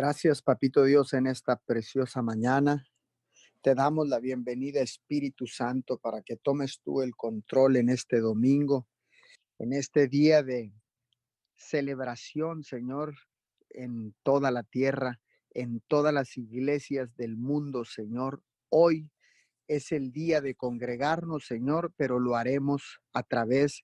Gracias, Papito Dios, en esta preciosa mañana. Te damos la bienvenida, Espíritu Santo, para que tomes tú el control en este domingo, en este día de celebración, Señor, en toda la tierra, en todas las iglesias del mundo, Señor. Hoy es el día de congregarnos, Señor, pero lo haremos a través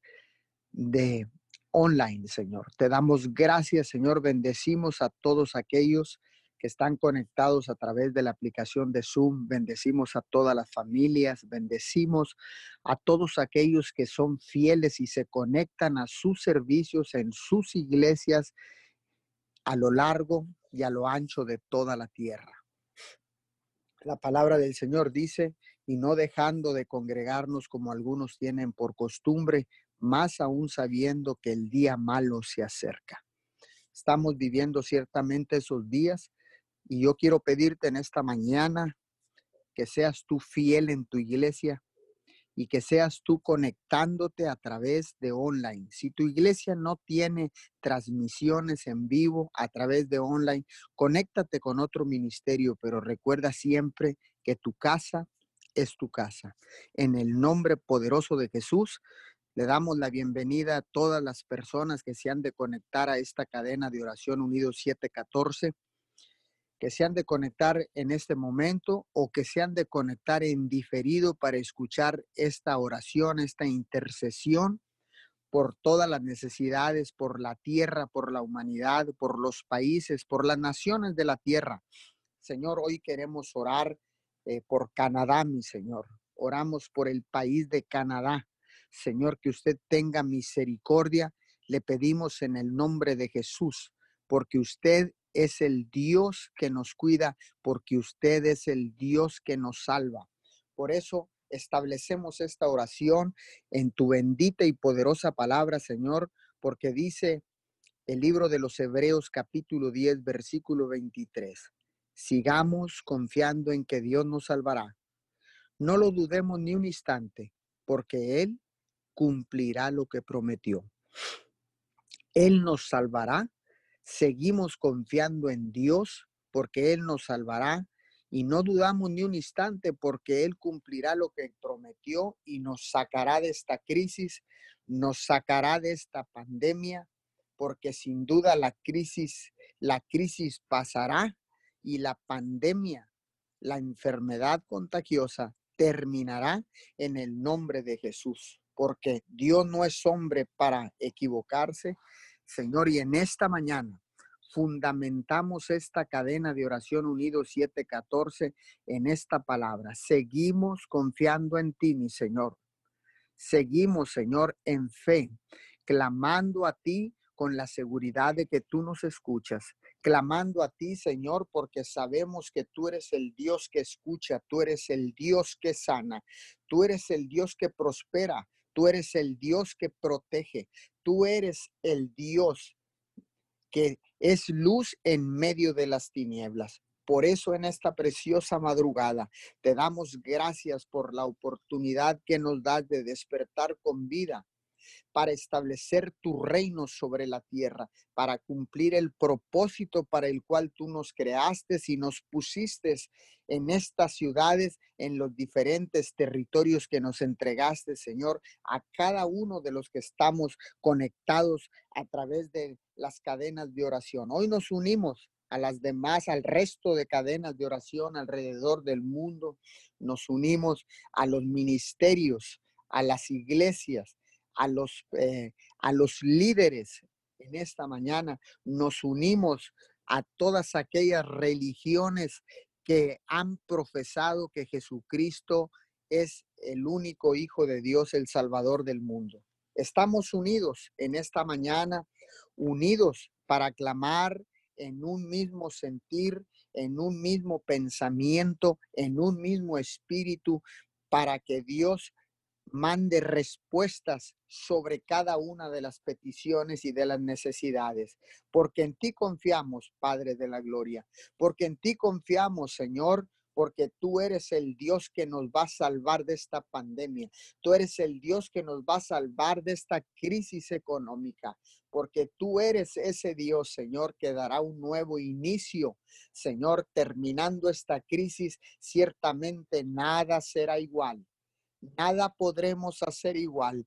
de online, Señor. Te damos gracias, Señor. Bendecimos a todos aquellos que están conectados a través de la aplicación de Zoom. Bendecimos a todas las familias. Bendecimos a todos aquellos que son fieles y se conectan a sus servicios en sus iglesias a lo largo y a lo ancho de toda la tierra. La palabra del Señor dice, y no dejando de congregarnos como algunos tienen por costumbre, más aún sabiendo que el día malo se acerca. Estamos viviendo ciertamente esos días y yo quiero pedirte en esta mañana que seas tú fiel en tu iglesia y que seas tú conectándote a través de online. Si tu iglesia no tiene transmisiones en vivo a través de online, conéctate con otro ministerio, pero recuerda siempre que tu casa es tu casa. En el nombre poderoso de Jesús, le damos la bienvenida a todas las personas que se han de conectar a esta cadena de oración Unidos 714, que se han de conectar en este momento o que se han de conectar en diferido para escuchar esta oración, esta intercesión por todas las necesidades, por la tierra, por la humanidad, por los países, por las naciones de la tierra. Señor, hoy queremos orar eh, por Canadá, mi Señor. Oramos por el país de Canadá. Señor, que usted tenga misericordia. Le pedimos en el nombre de Jesús, porque usted es el Dios que nos cuida, porque usted es el Dios que nos salva. Por eso establecemos esta oración en tu bendita y poderosa palabra, Señor, porque dice el libro de los Hebreos capítulo 10, versículo 23. Sigamos confiando en que Dios nos salvará. No lo dudemos ni un instante, porque Él cumplirá lo que prometió. Él nos salvará. Seguimos confiando en Dios porque Él nos salvará y no dudamos ni un instante porque Él cumplirá lo que prometió y nos sacará de esta crisis, nos sacará de esta pandemia, porque sin duda la crisis, la crisis pasará y la pandemia, la enfermedad contagiosa terminará en el nombre de Jesús porque Dios no es hombre para equivocarse. Señor, y en esta mañana fundamentamos esta cadena de oración unido 714 en esta palabra. Seguimos confiando en ti, mi Señor. Seguimos, Señor, en fe, clamando a ti con la seguridad de que tú nos escuchas, clamando a ti, Señor, porque sabemos que tú eres el Dios que escucha, tú eres el Dios que sana, tú eres el Dios que prospera, Tú eres el Dios que protege. Tú eres el Dios que es luz en medio de las tinieblas. Por eso en esta preciosa madrugada te damos gracias por la oportunidad que nos das de despertar con vida para establecer tu reino sobre la tierra, para cumplir el propósito para el cual tú nos creaste y nos pusiste en estas ciudades, en los diferentes territorios que nos entregaste, Señor, a cada uno de los que estamos conectados a través de las cadenas de oración. Hoy nos unimos a las demás, al resto de cadenas de oración alrededor del mundo. Nos unimos a los ministerios, a las iglesias, a los, eh, a los líderes en esta mañana. Nos unimos a todas aquellas religiones que han profesado que Jesucristo es el único Hijo de Dios, el Salvador del mundo. Estamos unidos en esta mañana, unidos para clamar en un mismo sentir, en un mismo pensamiento, en un mismo espíritu, para que Dios mande respuestas sobre cada una de las peticiones y de las necesidades, porque en ti confiamos, Padre de la Gloria, porque en ti confiamos, Señor, porque tú eres el Dios que nos va a salvar de esta pandemia. Tú eres el Dios que nos va a salvar de esta crisis económica, porque tú eres ese Dios, Señor, que dará un nuevo inicio. Señor, terminando esta crisis, ciertamente nada será igual. Nada podremos hacer igual.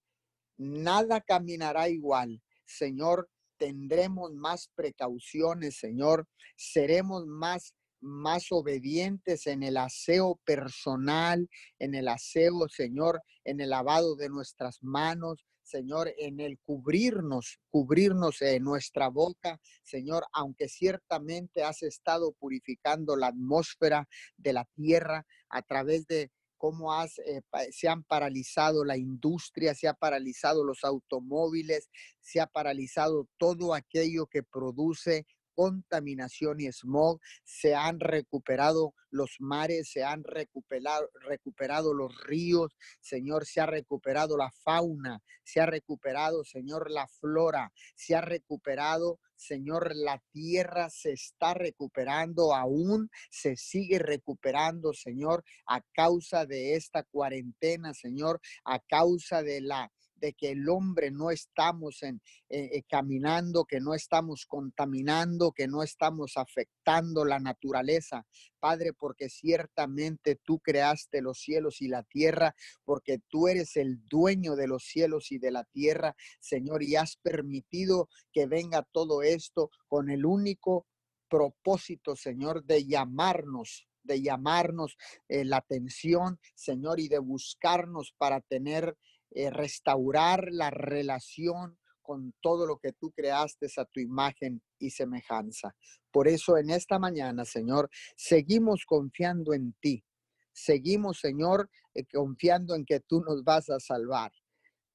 Nada caminará igual. Señor, tendremos más precauciones, Señor. Seremos más más obedientes en el aseo personal, en el aseo, Señor, en el lavado de nuestras manos, Señor, en el cubrirnos, cubrirnos en nuestra boca, Señor, aunque ciertamente has estado purificando la atmósfera de la tierra a través de cómo eh, se han paralizado la industria, se ha paralizado los automóviles, se ha paralizado todo aquello que produce contaminación y smog, se han recuperado los mares, se han recuperado, recuperado los ríos, Señor, se ha recuperado la fauna, se ha recuperado, Señor, la flora, se ha recuperado, Señor, la tierra se está recuperando aún, se sigue recuperando, Señor, a causa de esta cuarentena, Señor, a causa de la de que el hombre no estamos en, eh, eh, caminando, que no estamos contaminando, que no estamos afectando la naturaleza. Padre, porque ciertamente tú creaste los cielos y la tierra, porque tú eres el dueño de los cielos y de la tierra, Señor, y has permitido que venga todo esto con el único propósito, Señor, de llamarnos de llamarnos eh, la atención, Señor, y de buscarnos para tener eh, restaurar la relación con todo lo que tú creaste a tu imagen y semejanza. Por eso en esta mañana, Señor, seguimos confiando en ti. Seguimos, Señor, eh, confiando en que tú nos vas a salvar.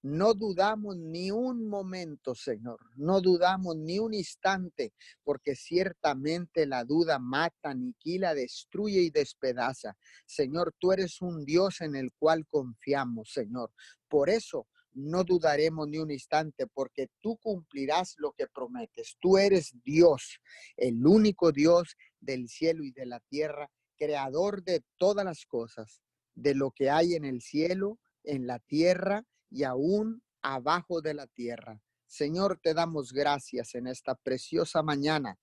No dudamos ni un momento, Señor, no dudamos ni un instante, porque ciertamente la duda mata, aniquila, destruye y despedaza. Señor, tú eres un Dios en el cual confiamos, Señor. Por eso no dudaremos ni un instante, porque tú cumplirás lo que prometes. Tú eres Dios, el único Dios del cielo y de la tierra, creador de todas las cosas, de lo que hay en el cielo, en la tierra y aún abajo de la tierra. Señor, te damos gracias en esta preciosa mañana.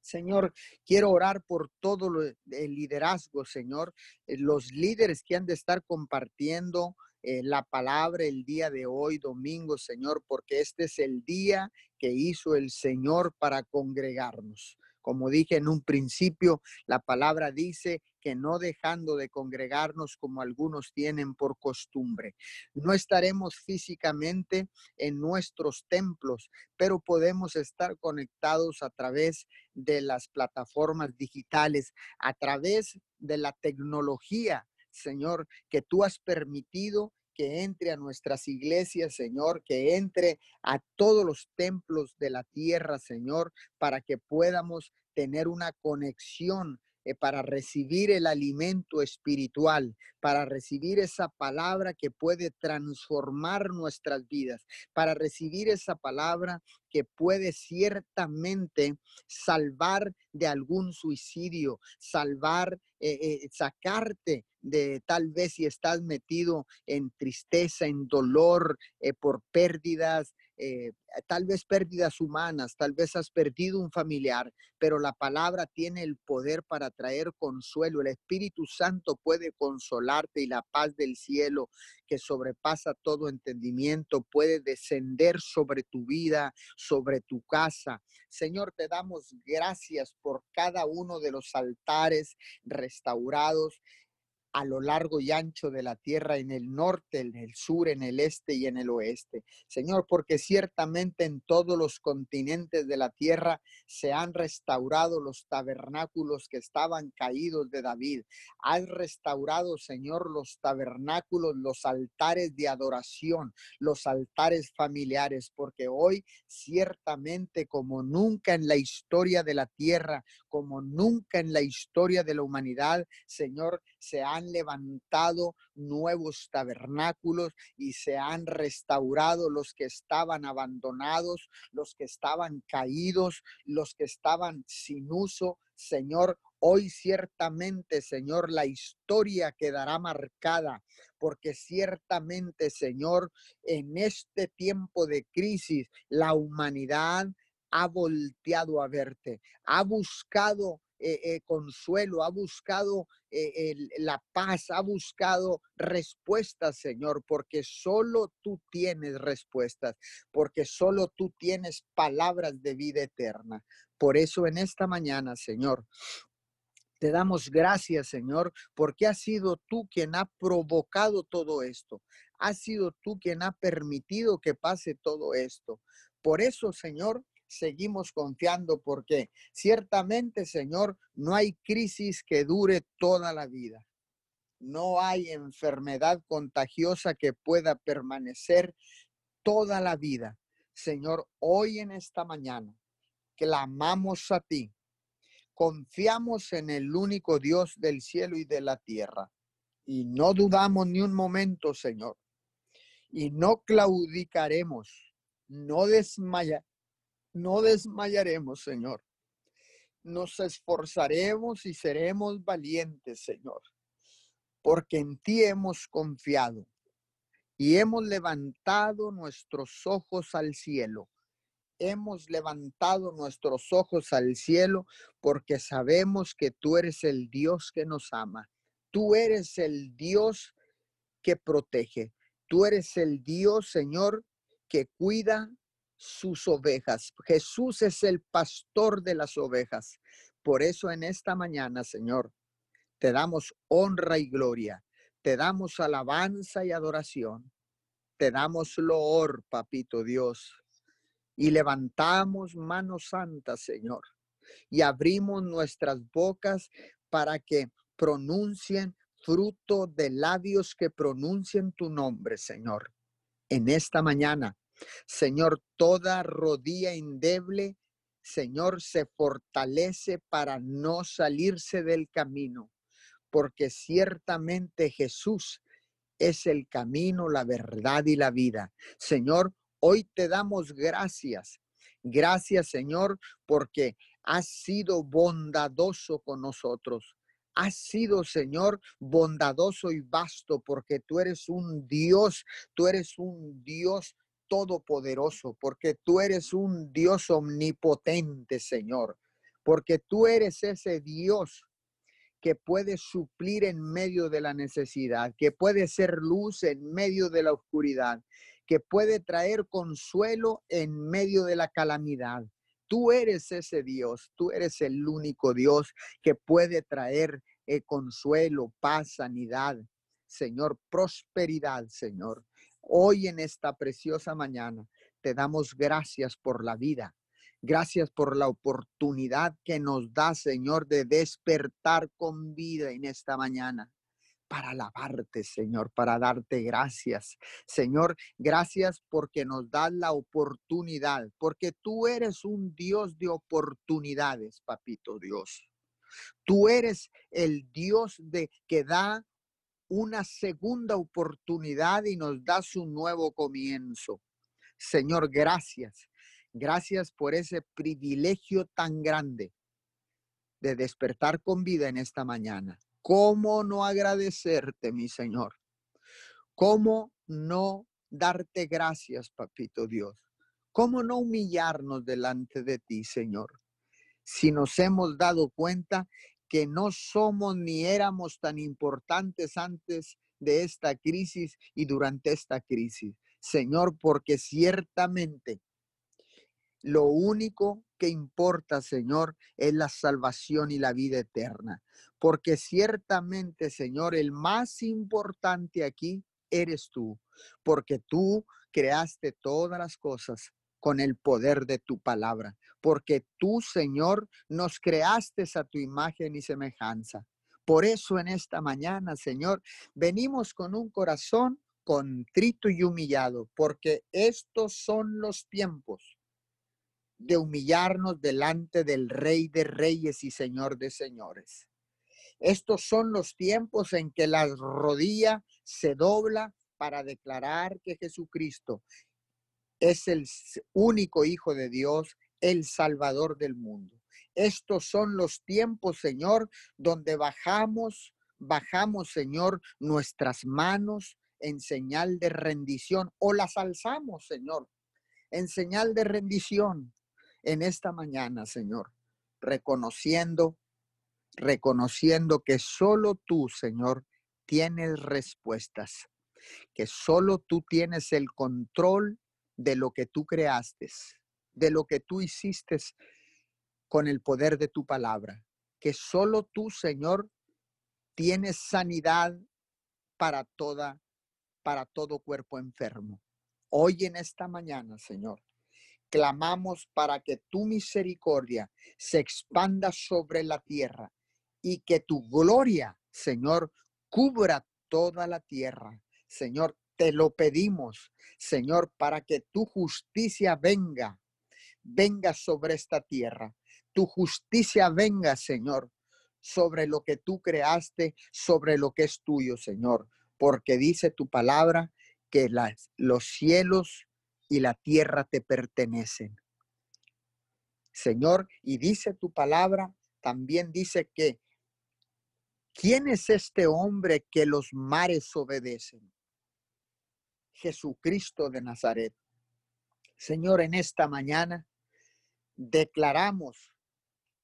Señor, quiero orar por todo el liderazgo, Señor, eh, los líderes que han de estar compartiendo eh, la palabra el día de hoy, domingo, Señor, porque este es el día que hizo el Señor para congregarnos. Como dije en un principio, la palabra dice que no dejando de congregarnos como algunos tienen por costumbre. No estaremos físicamente en nuestros templos, pero podemos estar conectados a través de las plataformas digitales, a través de la tecnología, Señor, que tú has permitido que entre a nuestras iglesias, Señor, que entre a todos los templos de la tierra, Señor, para que podamos tener una conexión eh, para recibir el alimento espiritual, para recibir esa palabra que puede transformar nuestras vidas, para recibir esa palabra que puede ciertamente salvar de algún suicidio, salvar, eh, eh, sacarte de tal vez si estás metido en tristeza, en dolor por pérdidas, eh, tal vez pérdidas humanas, tal vez has perdido un familiar, pero la palabra tiene el poder para traer consuelo. El Espíritu Santo puede consolarte y la paz del cielo que sobrepasa todo entendimiento puede descender sobre tu vida, sobre tu casa. Señor, te damos gracias por cada uno de los altares restaurados a lo largo y ancho de la tierra, en el norte, en el sur, en el este y en el oeste. Señor, porque ciertamente en todos los continentes de la tierra se han restaurado los tabernáculos que estaban caídos de David. Has restaurado, Señor, los tabernáculos, los altares de adoración, los altares familiares, porque hoy ciertamente como nunca en la historia de la tierra, como nunca en la historia de la humanidad, Señor, se han levantado nuevos tabernáculos y se han restaurado los que estaban abandonados, los que estaban caídos, los que estaban sin uso. Señor, Hoy ciertamente, Señor, la historia quedará marcada, porque ciertamente, Señor, en este tiempo de crisis, la humanidad ha volteado a verte, ha buscado eh, eh, consuelo, ha buscado eh, la paz, ha buscado respuestas, Señor, porque solo tú tienes respuestas, porque solo tú tienes palabras de vida eterna. Por eso en esta mañana, Señor, te damos gracias, Señor, porque has sido tú quien ha provocado todo esto. Has sido tú quien ha permitido que pase todo esto. Por eso, Señor, seguimos confiando porque ciertamente, Señor, no hay crisis que dure toda la vida. No hay enfermedad contagiosa que pueda permanecer toda la vida. Señor, hoy en esta mañana clamamos a ti. Confiamos en el único Dios del cielo y de la tierra. Y no dudamos ni un momento, Señor. Y no claudicaremos, no desmayaremos no desmayaremos, Señor. Nos esforzaremos y seremos valientes, Señor, porque en ti hemos confiado y hemos levantado nuestros ojos al cielo. Hemos levantado nuestros ojos al cielo porque sabemos que tú eres el Dios que nos ama. Tú eres el Dios que protege. Tú eres el Dios, Señor, que cuida sus ovejas. Jesús es el pastor de las ovejas. Por eso en esta mañana, Señor, te damos honra y gloria. Te damos alabanza y adoración. Te damos loor, papito Dios. Y levantamos manos santas, Señor. Y abrimos nuestras bocas para que pronuncien fruto de labios que pronuncien tu nombre, Señor. En esta mañana Señor, toda rodilla endeble, Señor, se fortalece para no salirse del camino, porque ciertamente Jesús es el camino, la verdad y la vida. Señor, hoy te damos gracias. Gracias, Señor, porque has sido bondadoso con nosotros. Has sido, Señor, bondadoso y vasto, porque tú eres un Dios, tú eres un Dios todopoderoso, porque tú eres un Dios omnipotente, Señor, porque tú eres ese Dios que puede suplir en medio de la necesidad, que puede ser luz en medio de la oscuridad, que puede traer consuelo en medio de la calamidad. Tú eres ese Dios, tú eres el único Dios que puede traer eh, consuelo, paz, sanidad, Señor, prosperidad, Señor. Hoy en esta preciosa mañana te damos gracias por la vida. Gracias por la oportunidad que nos da, Señor, de despertar con vida en esta mañana para alabarte, Señor, para darte gracias. Señor, gracias porque nos das la oportunidad, porque tú eres un Dios de oportunidades, papito Dios. Tú eres el Dios de que da una segunda oportunidad y nos das un nuevo comienzo. Señor, gracias. Gracias por ese privilegio tan grande de despertar con vida en esta mañana. ¿Cómo no agradecerte, mi Señor? ¿Cómo no darte gracias, papito Dios? ¿Cómo no humillarnos delante de ti, Señor? Si nos hemos dado cuenta que no somos ni éramos tan importantes antes de esta crisis y durante esta crisis. Señor, porque ciertamente lo único que importa, Señor, es la salvación y la vida eterna. Porque ciertamente, Señor, el más importante aquí eres tú, porque tú creaste todas las cosas con el poder de tu palabra, porque tú, Señor, nos creaste a tu imagen y semejanza. Por eso en esta mañana, Señor, venimos con un corazón contrito y humillado, porque estos son los tiempos de humillarnos delante del Rey de Reyes y Señor de Señores. Estos son los tiempos en que la rodilla se dobla para declarar que Jesucristo es el único Hijo de Dios, el Salvador del mundo. Estos son los tiempos, Señor, donde bajamos, bajamos, Señor, nuestras manos en señal de rendición o las alzamos, Señor, en señal de rendición en esta mañana, Señor, reconociendo, reconociendo que solo tú, Señor, tienes respuestas, que solo tú tienes el control de lo que tú creaste, de lo que tú hiciste con el poder de tu palabra, que solo tú, Señor, tienes sanidad para toda para todo cuerpo enfermo. Hoy en esta mañana, Señor, clamamos para que tu misericordia se expanda sobre la tierra y que tu gloria, Señor, cubra toda la tierra. Señor, te lo pedimos, Señor, para que tu justicia venga, venga sobre esta tierra. Tu justicia venga, Señor, sobre lo que tú creaste, sobre lo que es tuyo, Señor, porque dice tu palabra que las, los cielos y la tierra te pertenecen. Señor, y dice tu palabra, también dice que, ¿quién es este hombre que los mares obedecen? Jesucristo de Nazaret. Señor, en esta mañana declaramos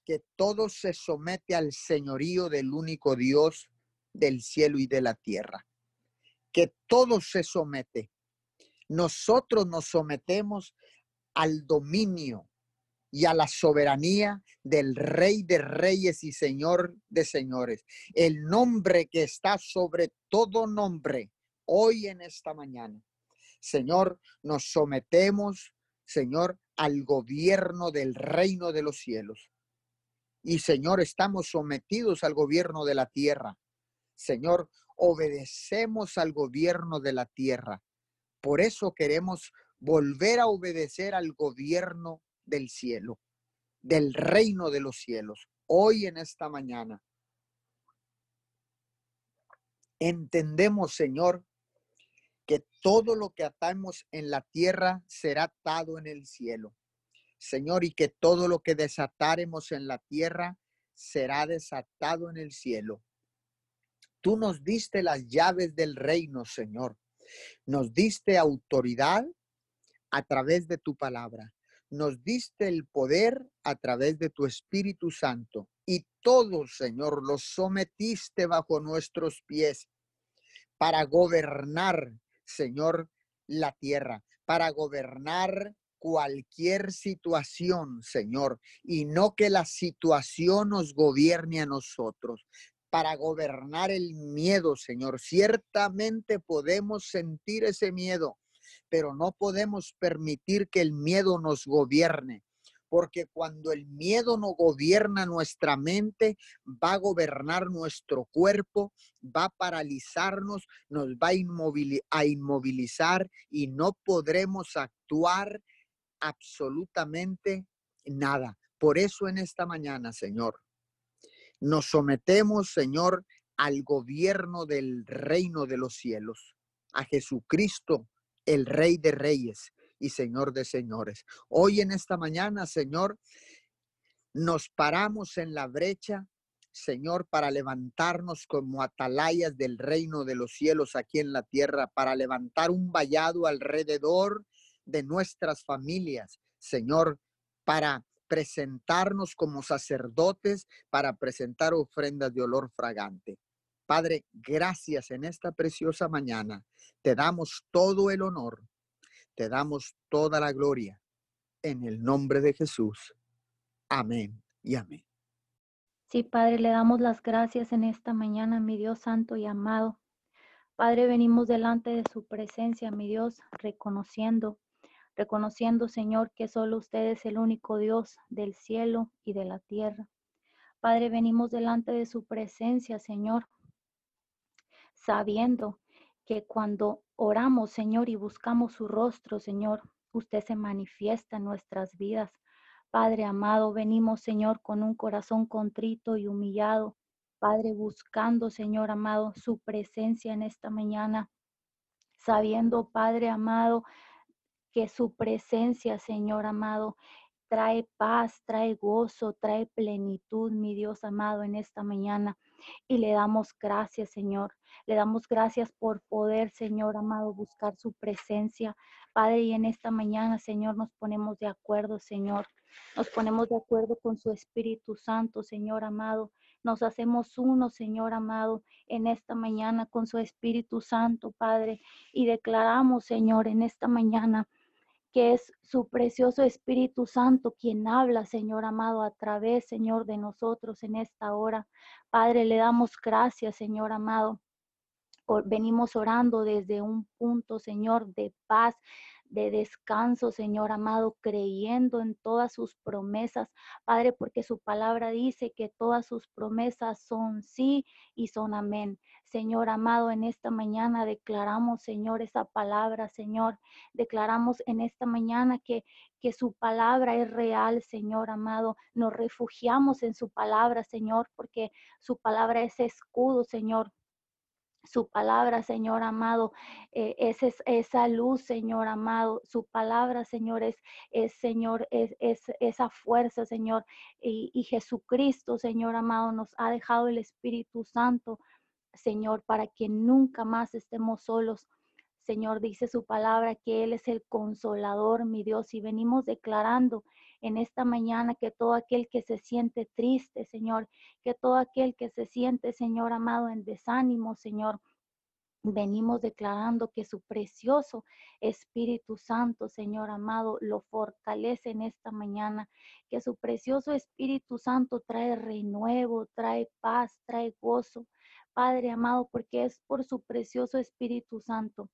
que todo se somete al señorío del único Dios del cielo y de la tierra, que todo se somete nosotros nos sometemos al dominio y a la soberanía del Rey de Reyes y Señor de Señores. El nombre que está sobre todo nombre hoy en esta mañana. Señor, nos sometemos, Señor, al gobierno del reino de los cielos. Y Señor, estamos sometidos al gobierno de la tierra. Señor, obedecemos al gobierno de la tierra. Por eso queremos volver a obedecer al gobierno del cielo, del reino de los cielos, hoy en esta mañana. Entendemos, Señor, que todo lo que atamos en la tierra será atado en el cielo. Señor, y que todo lo que desataremos en la tierra será desatado en el cielo. Tú nos diste las llaves del reino, Señor. Nos diste autoridad a través de tu palabra. Nos diste el poder a través de tu Espíritu Santo. Y todo, Señor, lo sometiste bajo nuestros pies para gobernar, Señor, la tierra, para gobernar cualquier situación, Señor, y no que la situación nos gobierne a nosotros para gobernar el miedo, Señor. Ciertamente podemos sentir ese miedo, pero no podemos permitir que el miedo nos gobierne. Porque cuando el miedo no gobierna nuestra mente, va a gobernar nuestro cuerpo, va a paralizarnos, nos va a inmovilizar y no podremos actuar absolutamente nada. Por eso en esta mañana, Señor, nos sometemos, Señor, al gobierno del reino de los cielos, a Jesucristo, el Rey de Reyes y Señor de Señores. Hoy en esta mañana, Señor, nos paramos en la brecha, Señor, para levantarnos como atalayas del reino de los cielos aquí en la tierra, para levantar un vallado alrededor de nuestras familias, Señor, para presentarnos como sacerdotes para presentar ofrendas de olor fragante. Padre, gracias en esta preciosa mañana. Te damos todo el honor, te damos toda la gloria en el nombre de Jesús. Amén y amén. Sí, Padre, le damos las gracias en esta mañana, mi Dios santo y amado. Padre, venimos delante de su presencia, mi Dios, reconociendo reconociendo, Señor, que solo usted es el único Dios del cielo y de la tierra. Padre, venimos delante de su presencia, Señor, sabiendo que cuando oramos, Señor, y buscamos su rostro, Señor, usted se manifiesta en nuestras vidas. Padre amado, venimos, Señor, con un corazón contrito y humillado. Padre, buscando, Señor amado, su presencia en esta mañana, sabiendo, Padre amado, que su presencia, Señor amado, trae paz, trae gozo, trae plenitud, mi Dios amado, en esta mañana. Y le damos gracias, Señor. Le damos gracias por poder, Señor amado, buscar su presencia. Padre, y en esta mañana, Señor, nos ponemos de acuerdo, Señor. Nos ponemos de acuerdo con su Espíritu Santo, Señor amado. Nos hacemos uno, Señor amado, en esta mañana con su Espíritu Santo, Padre. Y declaramos, Señor, en esta mañana es su precioso Espíritu Santo quien habla, Señor amado, a través, Señor, de nosotros en esta hora. Padre, le damos gracias, Señor amado. Venimos orando desde un punto, Señor, de paz, de descanso, Señor amado, creyendo en todas sus promesas, Padre, porque su palabra dice que todas sus promesas son sí y son amén. Señor amado, en esta mañana declaramos, Señor, esa palabra, Señor. Declaramos en esta mañana que, que su palabra es real, Señor amado. Nos refugiamos en su palabra, Señor, porque su palabra es escudo, Señor su palabra, Señor amado, eh, es, esa luz, Señor amado. Su palabra, Señor, es, Señor, es, esa fuerza, Señor. Y, y Jesucristo, Señor amado, nos ha dejado el Espíritu Santo, Señor, para que nunca más estemos solos. Señor, dice su palabra que Él es el consolador, mi Dios, y venimos declarando en esta mañana que todo aquel que se siente triste, Señor, que todo aquel que se siente, Señor amado, en desánimo, Señor, Venimos declarando que su precioso Espíritu Santo, Señor amado, lo fortalece en esta mañana, que su precioso Espíritu Santo trae renuevo, trae paz, trae gozo. Padre amado, porque es por su precioso Espíritu Santo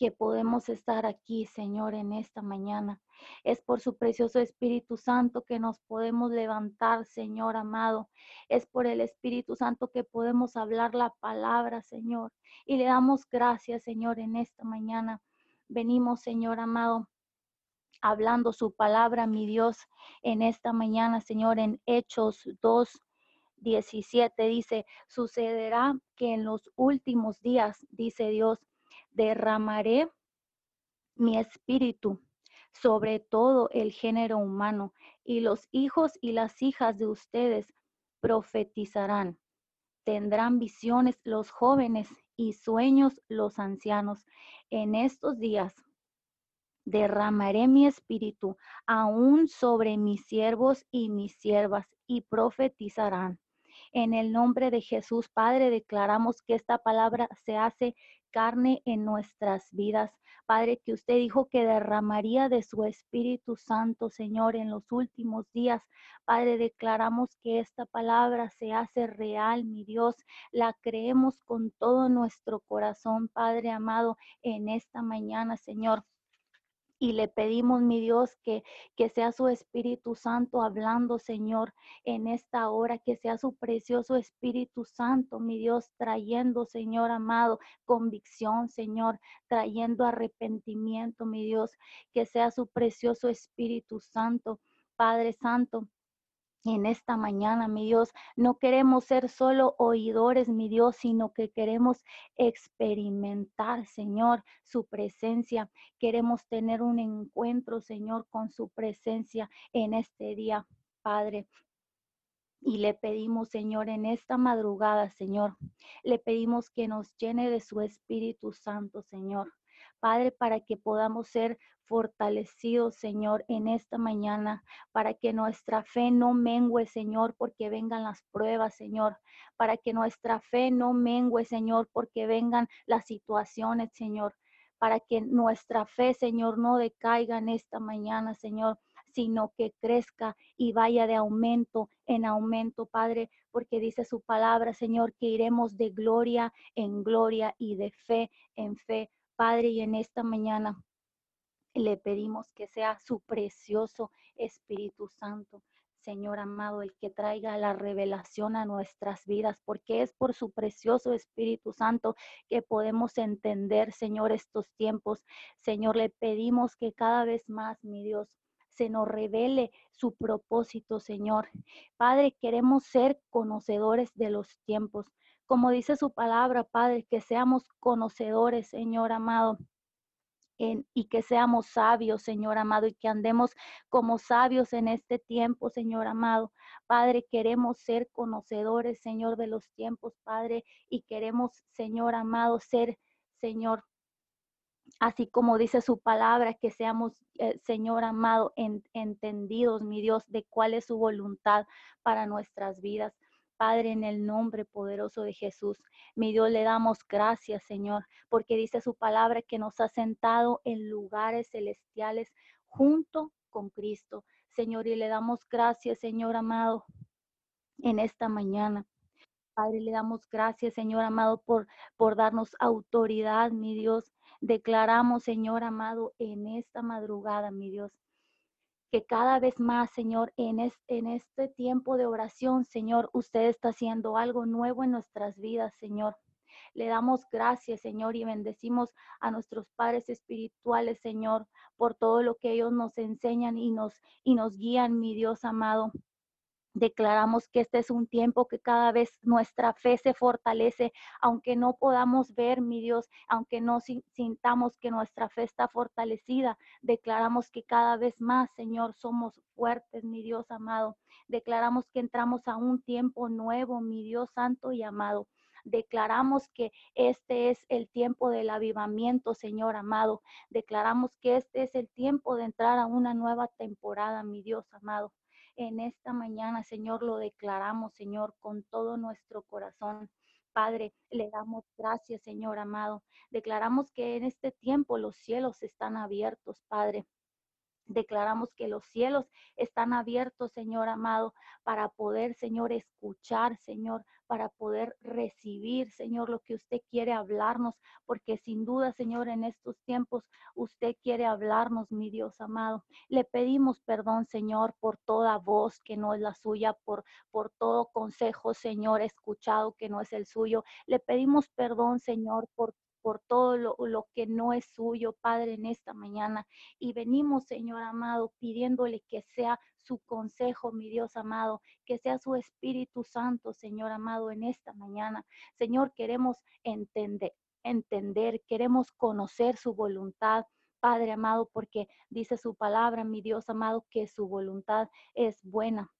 que podemos estar aquí, Señor, en esta mañana. Es por su precioso Espíritu Santo que nos podemos levantar, Señor amado. Es por el Espíritu Santo que podemos hablar la palabra, Señor. Y le damos gracias, Señor, en esta mañana. Venimos, Señor amado, hablando su palabra, mi Dios, en esta mañana, Señor, en Hechos 2. 17 dice, sucederá que en los últimos días, dice Dios, derramaré mi espíritu sobre todo el género humano, y los hijos y las hijas de ustedes profetizarán. Tendrán visiones los jóvenes y sueños los ancianos. En estos días derramaré mi espíritu aún sobre mis siervos y mis siervas y profetizarán. En el nombre de Jesús, Padre, declaramos que esta palabra se hace carne en nuestras vidas. Padre, que usted dijo que derramaría de su Espíritu Santo, Señor, en los últimos días. Padre, declaramos que esta palabra se hace real, mi Dios. La creemos con todo nuestro corazón, Padre amado, en esta mañana, Señor. Y le pedimos, mi Dios, que, que sea su Espíritu Santo hablando, Señor, en esta hora, que sea su precioso Espíritu Santo, mi Dios, trayendo, Señor amado, convicción, Señor, trayendo arrepentimiento, mi Dios, que sea su precioso Espíritu Santo, Padre Santo en esta mañana, mi Dios. No queremos ser solo oidores, mi Dios, sino que queremos experimentar, Señor, su presencia. Queremos tener un encuentro, Señor, con su presencia en este día, Padre. Y le pedimos, Señor, en esta madrugada, Señor, le pedimos que nos llene de su Espíritu Santo, Señor. Padre, para que podamos ser fortalecidos, Señor, en esta mañana, para que nuestra fe no mengue, Señor, porque vengan las pruebas, Señor, para que nuestra fe no mengue, Señor, porque vengan las situaciones, Señor, para que nuestra fe, Señor, no decaiga en esta mañana, Señor, sino que crezca y vaya de aumento en aumento, Padre, porque dice su palabra, Señor, que iremos de gloria en gloria y de fe en fe. Padre, y en esta mañana le pedimos que sea su precioso Espíritu Santo, Señor amado, el que traiga la revelación a nuestras vidas, porque es por su precioso Espíritu Santo que podemos entender, Señor, estos tiempos. Señor, le pedimos que cada vez más, mi Dios, se nos revele su propósito, Señor. Padre, queremos ser conocedores de los tiempos como dice su palabra, Padre, que seamos conocedores, Señor amado, y que seamos sabios, Señor amado, y que andemos como sabios en este tiempo, Señor amado. Padre, queremos ser conocedores, Señor, de los tiempos, Padre, y queremos, Señor amado, ser, Señor, así como dice su palabra, que seamos, eh, Señor amado, entendidos, mi Dios, de cuál es su voluntad para nuestras vidas. Padre, en el nombre poderoso de Jesús, mi Dios, le damos gracias, Señor, porque dice su palabra que nos ha sentado en lugares celestiales junto con Cristo. Señor, y le damos gracias, Señor amado, en esta mañana. Padre, le damos gracias, Señor amado, por, por darnos autoridad, mi Dios. Declaramos, Señor amado, en esta madrugada, mi Dios, que cada vez más, Señor, en, en este tiempo de oración, Señor, usted está haciendo algo nuevo en nuestras vidas, Señor. Le damos gracias, Señor, y bendecimos a nuestros padres espirituales, Señor, por todo lo que ellos nos enseñan y nos, y nos guían, mi Dios amado. Declaramos que este es un tiempo que cada vez nuestra fe se fortalece, aunque no podamos ver, mi Dios, aunque no sintamos que nuestra fe está fortalecida. Declaramos que cada vez más, Señor, somos fuertes, mi Dios amado. Declaramos que entramos a un tiempo nuevo, mi Dios santo y amado. Declaramos que este es el tiempo del avivamiento, Señor amado. Declaramos que este es el tiempo de entrar a una nueva temporada, mi Dios amado en esta mañana, Señor, lo declaramos, Señor, con todo nuestro corazón. Padre, le damos gracias, Señor amado. Declaramos que en este tiempo los cielos están abiertos, Padre. Declaramos que los cielos están abiertos, Señor amado, para poder, Señor, escuchar, Señor, para poder recibir, Señor, lo que usted quiere hablarnos, porque sin duda, Señor, en estos tiempos usted quiere hablarnos, mi Dios amado. Le pedimos perdón, Señor, por toda voz que no es la suya, por, por todo consejo, Señor, escuchado que no es el suyo. Le pedimos perdón, Señor, por por todo lo, lo, que no es suyo, Padre, en esta mañana. Y venimos, Señor amado, pidiéndole que sea su consejo, mi Dios amado, que sea su Espíritu Santo, Señor amado, en esta mañana. Señor, queremos entender, entender, queremos conocer su voluntad. Padre amado, porque dice su palabra, mi Dios amado, que su voluntad es buena,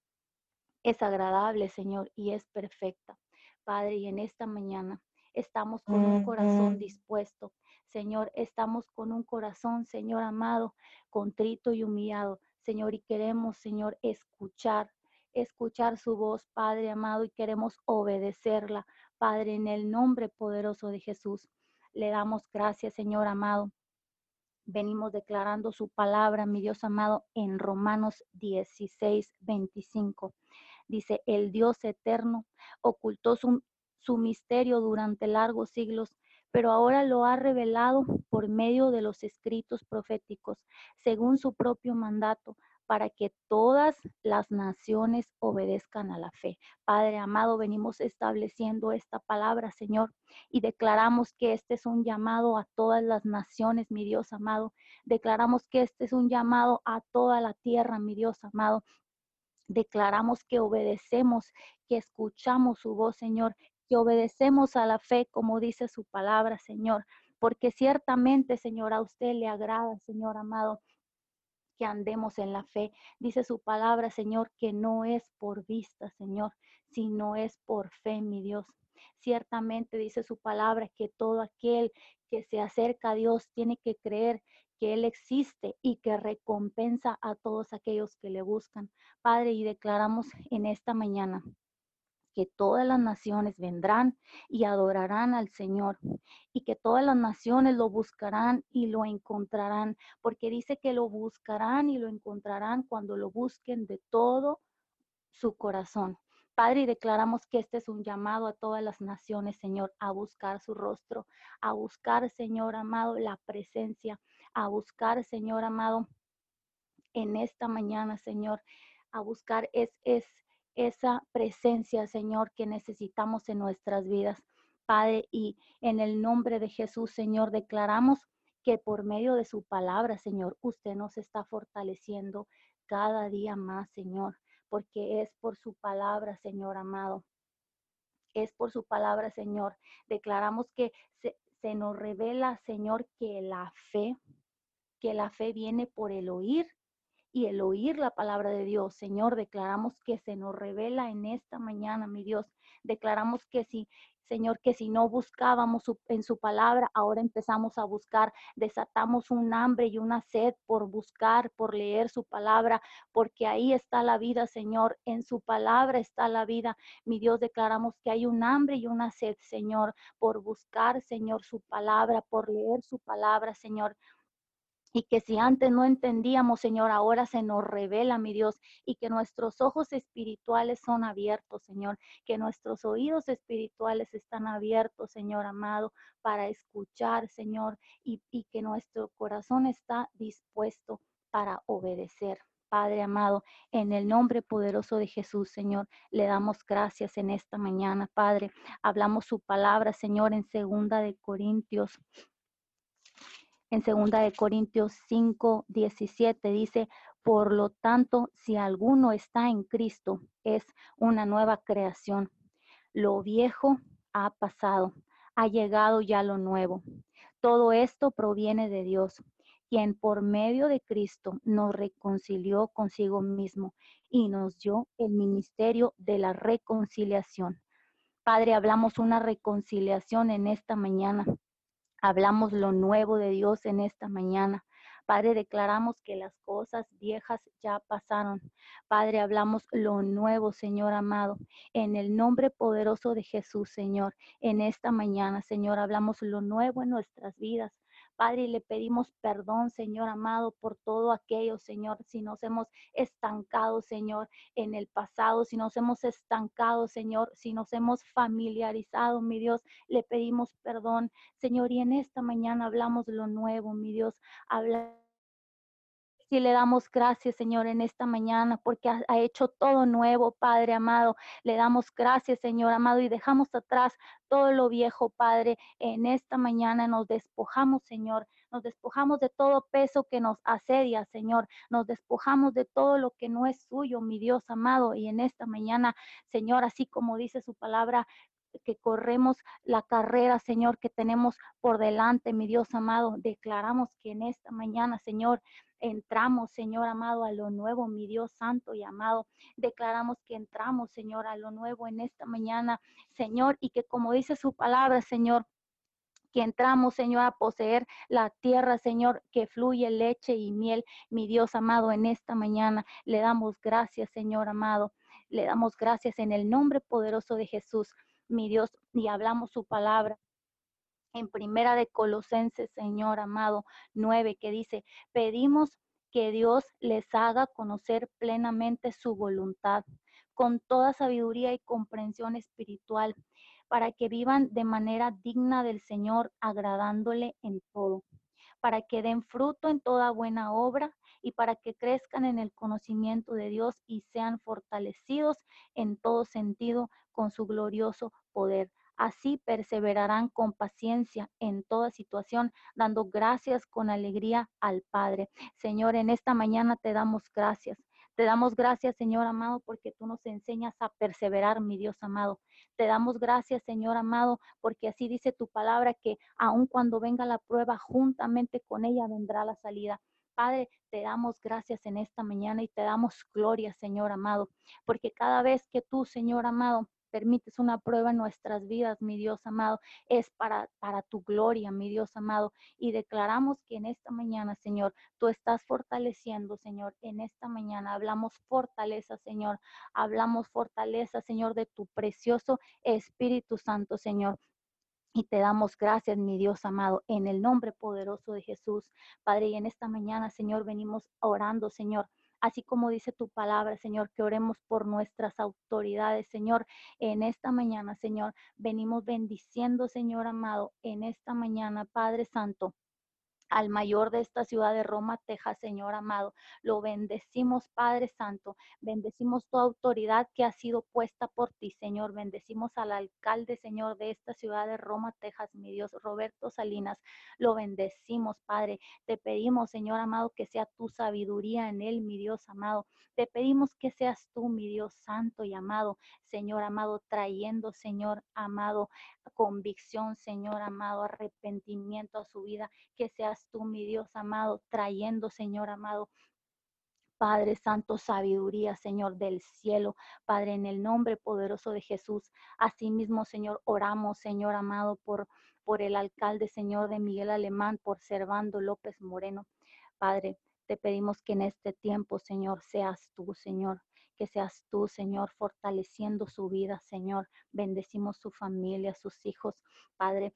es agradable, Señor, y es perfecta. Padre, y en esta mañana estamos con un corazón dispuesto. Señor, estamos con un corazón, Señor amado, contrito y humillado. Señor, y queremos, Señor, escuchar, escuchar su voz, Padre amado, y queremos obedecerla, Padre, en el nombre poderoso de Jesús. Le damos gracias, Señor amado. Venimos declarando su palabra, mi Dios amado, en Romanos 16, 25. Dice, el Dios eterno ocultó su, su misterio durante largos siglos, pero ahora lo ha revelado por medio de los escritos proféticos, según su propio mandato, para que todas las naciones obedezcan a la fe. Padre amado, venimos estableciendo esta palabra, Señor, y declaramos que este es un llamado a todas las naciones, mi Dios amado. Declaramos que este es un llamado a toda la tierra, mi Dios amado. Declaramos que obedecemos, que escuchamos su voz, Señor, que obedecemos a la fe como dice su palabra, Señor, porque ciertamente, Señor, a usted le agrada, Señor amado, que andemos en la fe. Dice su palabra, Señor, que no es por vista, Señor, sino es por fe, mi Dios. Ciertamente dice su palabra que todo aquel que se acerca a Dios tiene que creer que Él existe y que recompensa a todos aquellos que le buscan. Padre, y declaramos en esta mañana que todas las naciones vendrán y adorarán al Señor y que todas las naciones lo buscarán y lo encontrarán, porque dice que lo buscarán y lo encontrarán cuando lo busquen de todo su corazón. Padre, y declaramos que este es un llamado a todas las naciones, Señor, a buscar su rostro, a buscar, Señor amado, la presencia, a buscar, Señor amado, en esta mañana, Señor, a buscar es, es esa presencia, Señor, que necesitamos en nuestras vidas. Padre, y en el nombre de Jesús, Señor, declaramos que por medio de su palabra, Señor, usted nos está fortaleciendo cada día más, Señor, porque es por su palabra, Señor amado. Es por su palabra, Señor. Declaramos que se, se nos revela, Señor, que la fe que la fe viene por el oír y el oír la palabra de Dios. Señor, declaramos que se nos revela en esta mañana, mi Dios. Declaramos que si, Señor, que si no buscábamos en su palabra, ahora empezamos a buscar, desatamos un hambre y una sed por buscar, por leer su palabra, porque ahí está la vida, Señor, en su palabra está la vida. Mi Dios, declaramos que hay un hambre y una sed, Señor, por buscar, Señor, su palabra, por leer su palabra, Señor y que si antes no entendíamos, Señor, ahora se nos revela, mi Dios, y que nuestros ojos espirituales son abiertos, Señor, que nuestros oídos espirituales están abiertos, Señor amado, para escuchar, Señor, y, y que nuestro corazón está dispuesto para obedecer. Padre amado, en el nombre poderoso de Jesús, Señor, le damos gracias en esta mañana, Padre. Hablamos su palabra, Señor, en segunda de Corintios en 2 de Corintios 5, 17 dice, por lo tanto, si alguno está en Cristo, es una nueva creación. Lo viejo ha pasado, ha llegado ya lo nuevo. Todo esto proviene de Dios, quien por medio de Cristo nos reconcilió consigo mismo y nos dio el ministerio de la reconciliación. Padre, hablamos una reconciliación en esta mañana Hablamos lo nuevo de Dios en esta mañana. Padre, declaramos que las cosas viejas ya pasaron. Padre, hablamos lo nuevo, Señor amado. En el nombre poderoso de Jesús, Señor, en esta mañana, Señor, hablamos lo nuevo en nuestras vidas. Padre, le pedimos perdón, Señor amado, por todo aquello, Señor, si nos hemos estancado, Señor, en el pasado, si nos hemos estancado, Señor, si nos hemos familiarizado, mi Dios, le pedimos perdón, Señor, y en esta mañana hablamos lo nuevo, mi Dios, habla y le damos gracias, Señor, en esta mañana, porque ha, ha, hecho todo nuevo, Padre amado. Le damos gracias, Señor amado, y dejamos atrás todo lo viejo, Padre. En esta mañana nos despojamos, Señor. Nos despojamos de todo peso que nos asedia, Señor. Nos despojamos de todo lo que no es suyo, mi Dios amado. Y en esta mañana, Señor, así como dice su palabra, que corremos la carrera, Señor, que tenemos por delante, mi Dios amado. Declaramos que en esta mañana, Señor, entramos, Señor amado, a lo nuevo, mi Dios santo y amado. Declaramos que entramos, Señor, a lo nuevo en esta mañana, Señor, y que como dice su palabra, Señor, que entramos, Señor, a poseer la tierra, Señor, que fluye leche y miel, mi Dios amado, en esta mañana. Le damos gracias, Señor amado. Le damos gracias en el nombre poderoso de Jesús, mi Dios, y hablamos su palabra en primera de Colosenses, Señor amado, 9, que dice, pedimos que Dios les haga conocer plenamente su voluntad, con toda sabiduría y comprensión espiritual, para que vivan de manera digna del Señor, agradándole en todo, para que den fruto en toda buena obra y para que crezcan en el conocimiento de Dios y sean fortalecidos en todo sentido con su glorioso poder Así perseverarán con paciencia en toda situación, dando gracias con alegría al Padre. Señor, en esta mañana te damos gracias. Te damos gracias, Señor amado, porque tú nos enseñas a perseverar, mi Dios amado. Te damos gracias, Señor amado, porque así dice tu palabra que aun cuando venga la prueba, juntamente con ella vendrá la salida. Padre, te damos gracias en esta mañana y te damos gloria, Señor amado, porque cada vez que tú, Señor amado, permites una prueba en nuestras vidas, mi Dios amado, es para, para tu gloria, mi Dios amado. Y declaramos que en esta mañana, Señor, tú estás fortaleciendo, Señor. En esta mañana hablamos fortaleza, Señor. Hablamos fortaleza, Señor, de tu precioso Espíritu Santo, Señor. Y te damos gracias, mi Dios amado, en el nombre poderoso de Jesús. Padre, y en esta mañana, Señor, venimos orando, Señor así como dice tu palabra, Señor, que oremos por nuestras autoridades, Señor, en esta mañana, Señor, venimos bendiciendo, Señor amado, en esta mañana, Padre Santo al mayor de esta ciudad de Roma, Texas, Señor amado. Lo bendecimos, Padre Santo. Bendecimos tu autoridad que ha sido puesta por ti, Señor. Bendecimos al alcalde, Señor, de esta ciudad de Roma, Texas, mi Dios, Roberto Salinas. Lo bendecimos, Padre. Te pedimos, Señor amado, que sea tu sabiduría en él, mi Dios amado. Te pedimos que seas tú, mi Dios santo y amado, Señor amado, trayendo, Señor amado, convicción, Señor amado, arrepentimiento a su vida, que seas tú, mi Dios amado, trayendo, Señor amado, Padre Santo, sabiduría, Señor del cielo, Padre, en el nombre poderoso de Jesús. Asimismo, Señor, oramos, Señor amado, por, por el alcalde, Señor, de Miguel Alemán, por Servando López Moreno. Padre, te pedimos que en este tiempo, Señor, seas tú, Señor, que seas tú, Señor, fortaleciendo su vida, Señor. Bendecimos su familia, sus hijos, Padre.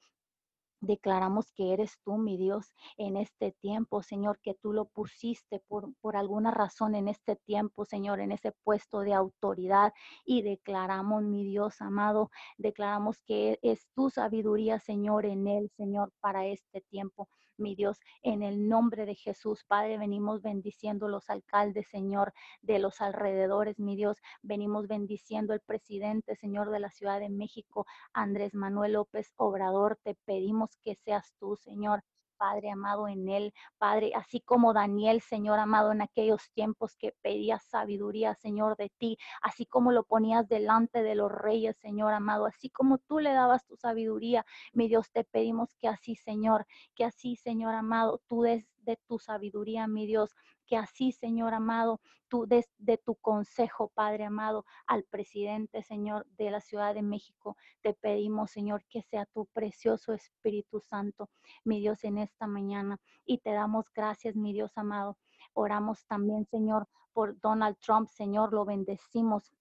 Declaramos que eres tú, mi Dios, en este tiempo, Señor, que tú lo pusiste por, por, alguna razón en este tiempo, Señor, en ese puesto de autoridad. Y declaramos, mi Dios amado, declaramos que es tu sabiduría, Señor, en él, Señor, para este tiempo mi Dios, en el nombre de Jesús, Padre, venimos bendiciendo los alcaldes, Señor, de los alrededores, mi Dios, venimos bendiciendo el presidente, Señor, de la Ciudad de México, Andrés Manuel López Obrador, te pedimos que seas tú, Señor, Padre amado, en él, Padre, así como Daniel, Señor amado, en aquellos tiempos que pedías sabiduría, Señor, de ti, así como lo ponías delante de los reyes, Señor amado, así como tú le dabas tu sabiduría, mi Dios, te pedimos que así, Señor, que así, Señor amado, tú des de tu sabiduría, mi Dios, que así, Señor amado, tú des de tu consejo, Padre amado, al presidente, Señor, de la Ciudad de México. Te pedimos, Señor, que sea tu precioso Espíritu Santo, mi Dios, en esta mañana. Y te damos gracias, mi Dios amado. Oramos también, Señor, por Donald Trump, Señor, lo bendecimos.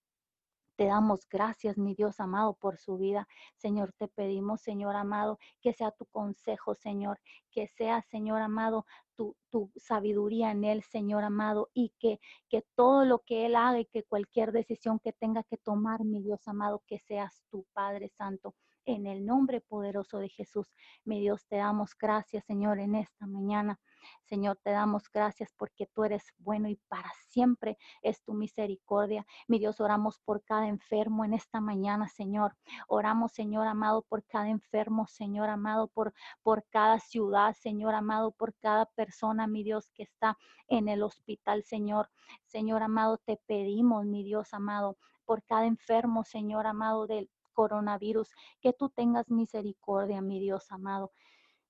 Te damos gracias, mi Dios amado, por su vida. Señor, te pedimos, Señor amado, que sea tu consejo, Señor, que sea, Señor amado, tu, tu, sabiduría en Él, Señor amado, y que, que todo lo que Él haga y que cualquier decisión que tenga que tomar, mi Dios amado, que seas tu Padre Santo. En el nombre poderoso de Jesús, mi Dios, te damos gracias, Señor, en esta mañana. Señor, te damos gracias porque tú eres bueno y para siempre es tu misericordia. Mi Dios, oramos por cada enfermo en esta mañana, Señor. Oramos, Señor amado, por cada enfermo, Señor amado, por, por cada ciudad, Señor amado, por cada persona, mi Dios, que está en el hospital, Señor. Señor amado, te pedimos, mi Dios amado, por cada enfermo, Señor amado, del coronavirus, que tú tengas misericordia, mi Dios amado.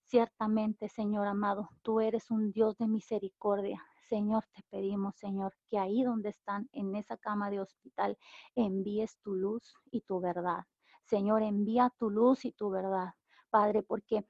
Ciertamente, Señor amado, tú eres un Dios de misericordia. Señor, te pedimos, Señor, que ahí donde están, en esa cama de hospital, envíes tu luz y tu verdad. Señor, envía tu luz y tu verdad, Padre, porque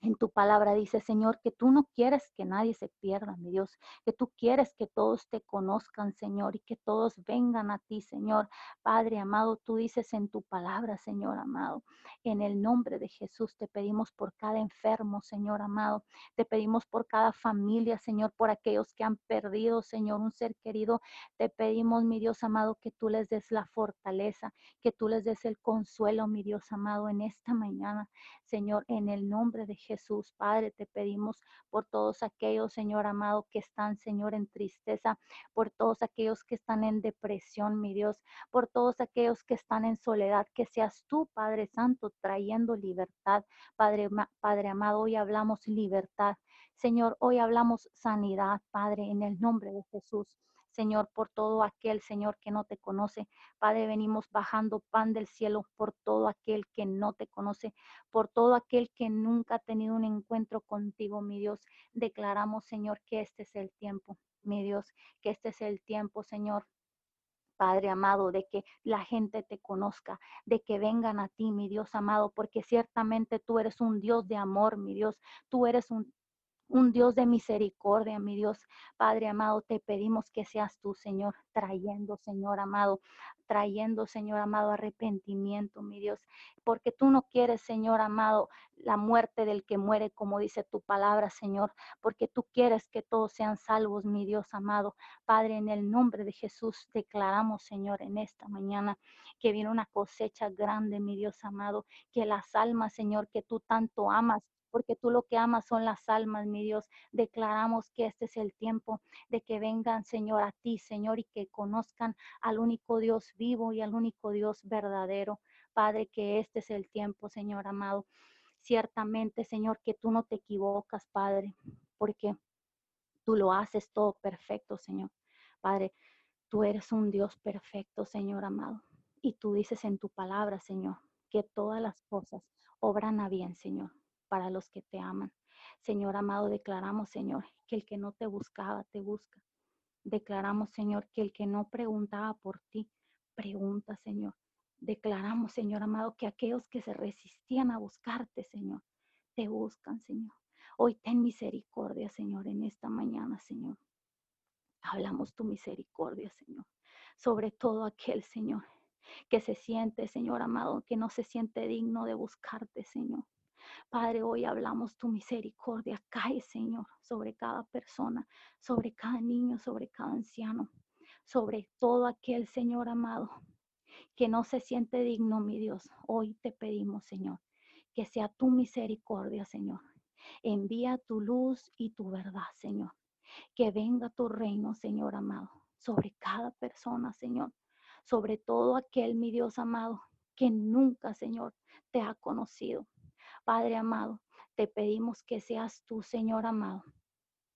en tu palabra dice, Señor, que tú no quieres que nadie se pierda, mi Dios, que tú quieres que todos te conozcan, Señor, y que todos vengan a ti, Señor. Padre amado, tú dices en tu palabra, Señor amado, en el nombre de Jesús te pedimos por cada enfermo, Señor amado. Te pedimos por cada familia, Señor, por aquellos que han perdido, Señor, un ser querido. Te pedimos, mi Dios amado, que tú les des la fortaleza, que tú les des el consuelo, mi Dios amado, en esta mañana, Señor, en el nombre de Jesús. Jesús, Padre, te pedimos por todos aquellos, Señor amado, que están, Señor, en tristeza, por todos aquellos que están en depresión, mi Dios, por todos aquellos que están en soledad, que seas tú, Padre Santo, trayendo libertad. Padre, Padre amado, hoy hablamos libertad. Señor, hoy hablamos sanidad, Padre, en el nombre de Jesús. Señor, por todo aquel, Señor, que no te conoce. Padre, venimos bajando pan del cielo por todo aquel que no te conoce, por todo aquel que nunca ha tenido un encuentro contigo, mi Dios. Declaramos, Señor, que este es el tiempo, mi Dios, que este es el tiempo, Señor, Padre amado, de que la gente te conozca, de que vengan a ti, mi Dios amado, porque ciertamente tú eres un Dios de amor, mi Dios, tú eres un un Dios de misericordia, mi Dios. Padre amado, te pedimos que seas tú, Señor, trayendo, Señor amado, trayendo, Señor amado, arrepentimiento, mi Dios, porque tú no quieres, Señor amado, la muerte del que muere, como dice tu palabra, Señor, porque tú quieres que todos sean salvos, mi Dios amado. Padre, en el nombre de Jesús declaramos, Señor, en esta mañana que viene una cosecha grande, mi Dios amado, que las almas, Señor, que tú tanto amas, porque tú lo que amas son las almas, mi Dios. Declaramos que este es el tiempo de que vengan, Señor, a ti, Señor, y que conozcan al único Dios vivo y al único Dios verdadero. Padre, que este es el tiempo, Señor amado. Ciertamente, Señor, que tú no te equivocas, Padre, porque tú lo haces todo perfecto, Señor. Padre, tú eres un Dios perfecto, Señor amado. Y tú dices en tu palabra, Señor, que todas las cosas obran a bien, Señor para los que te aman. Señor amado, declaramos, Señor, que el que no te buscaba, te busca. Declaramos, Señor, que el que no preguntaba por ti, pregunta, Señor. Declaramos, Señor amado, que aquellos que se resistían a buscarte, Señor, te buscan, Señor. Hoy ten misericordia, Señor, en esta mañana, Señor. Hablamos tu misericordia, Señor, sobre todo aquel, Señor, que se siente, Señor amado, que no se siente digno de buscarte, Señor. Padre, hoy hablamos tu misericordia. Cae, Señor, sobre cada persona, sobre cada niño, sobre cada anciano, sobre todo aquel, Señor amado, que no se siente digno, mi Dios. Hoy te pedimos, Señor, que sea tu misericordia, Señor. Envía tu luz y tu verdad, Señor. Que venga tu reino, Señor amado, sobre cada persona, Señor. Sobre todo aquel, mi Dios amado, que nunca, Señor, te ha conocido. Padre amado, te pedimos que seas tú, Señor amado,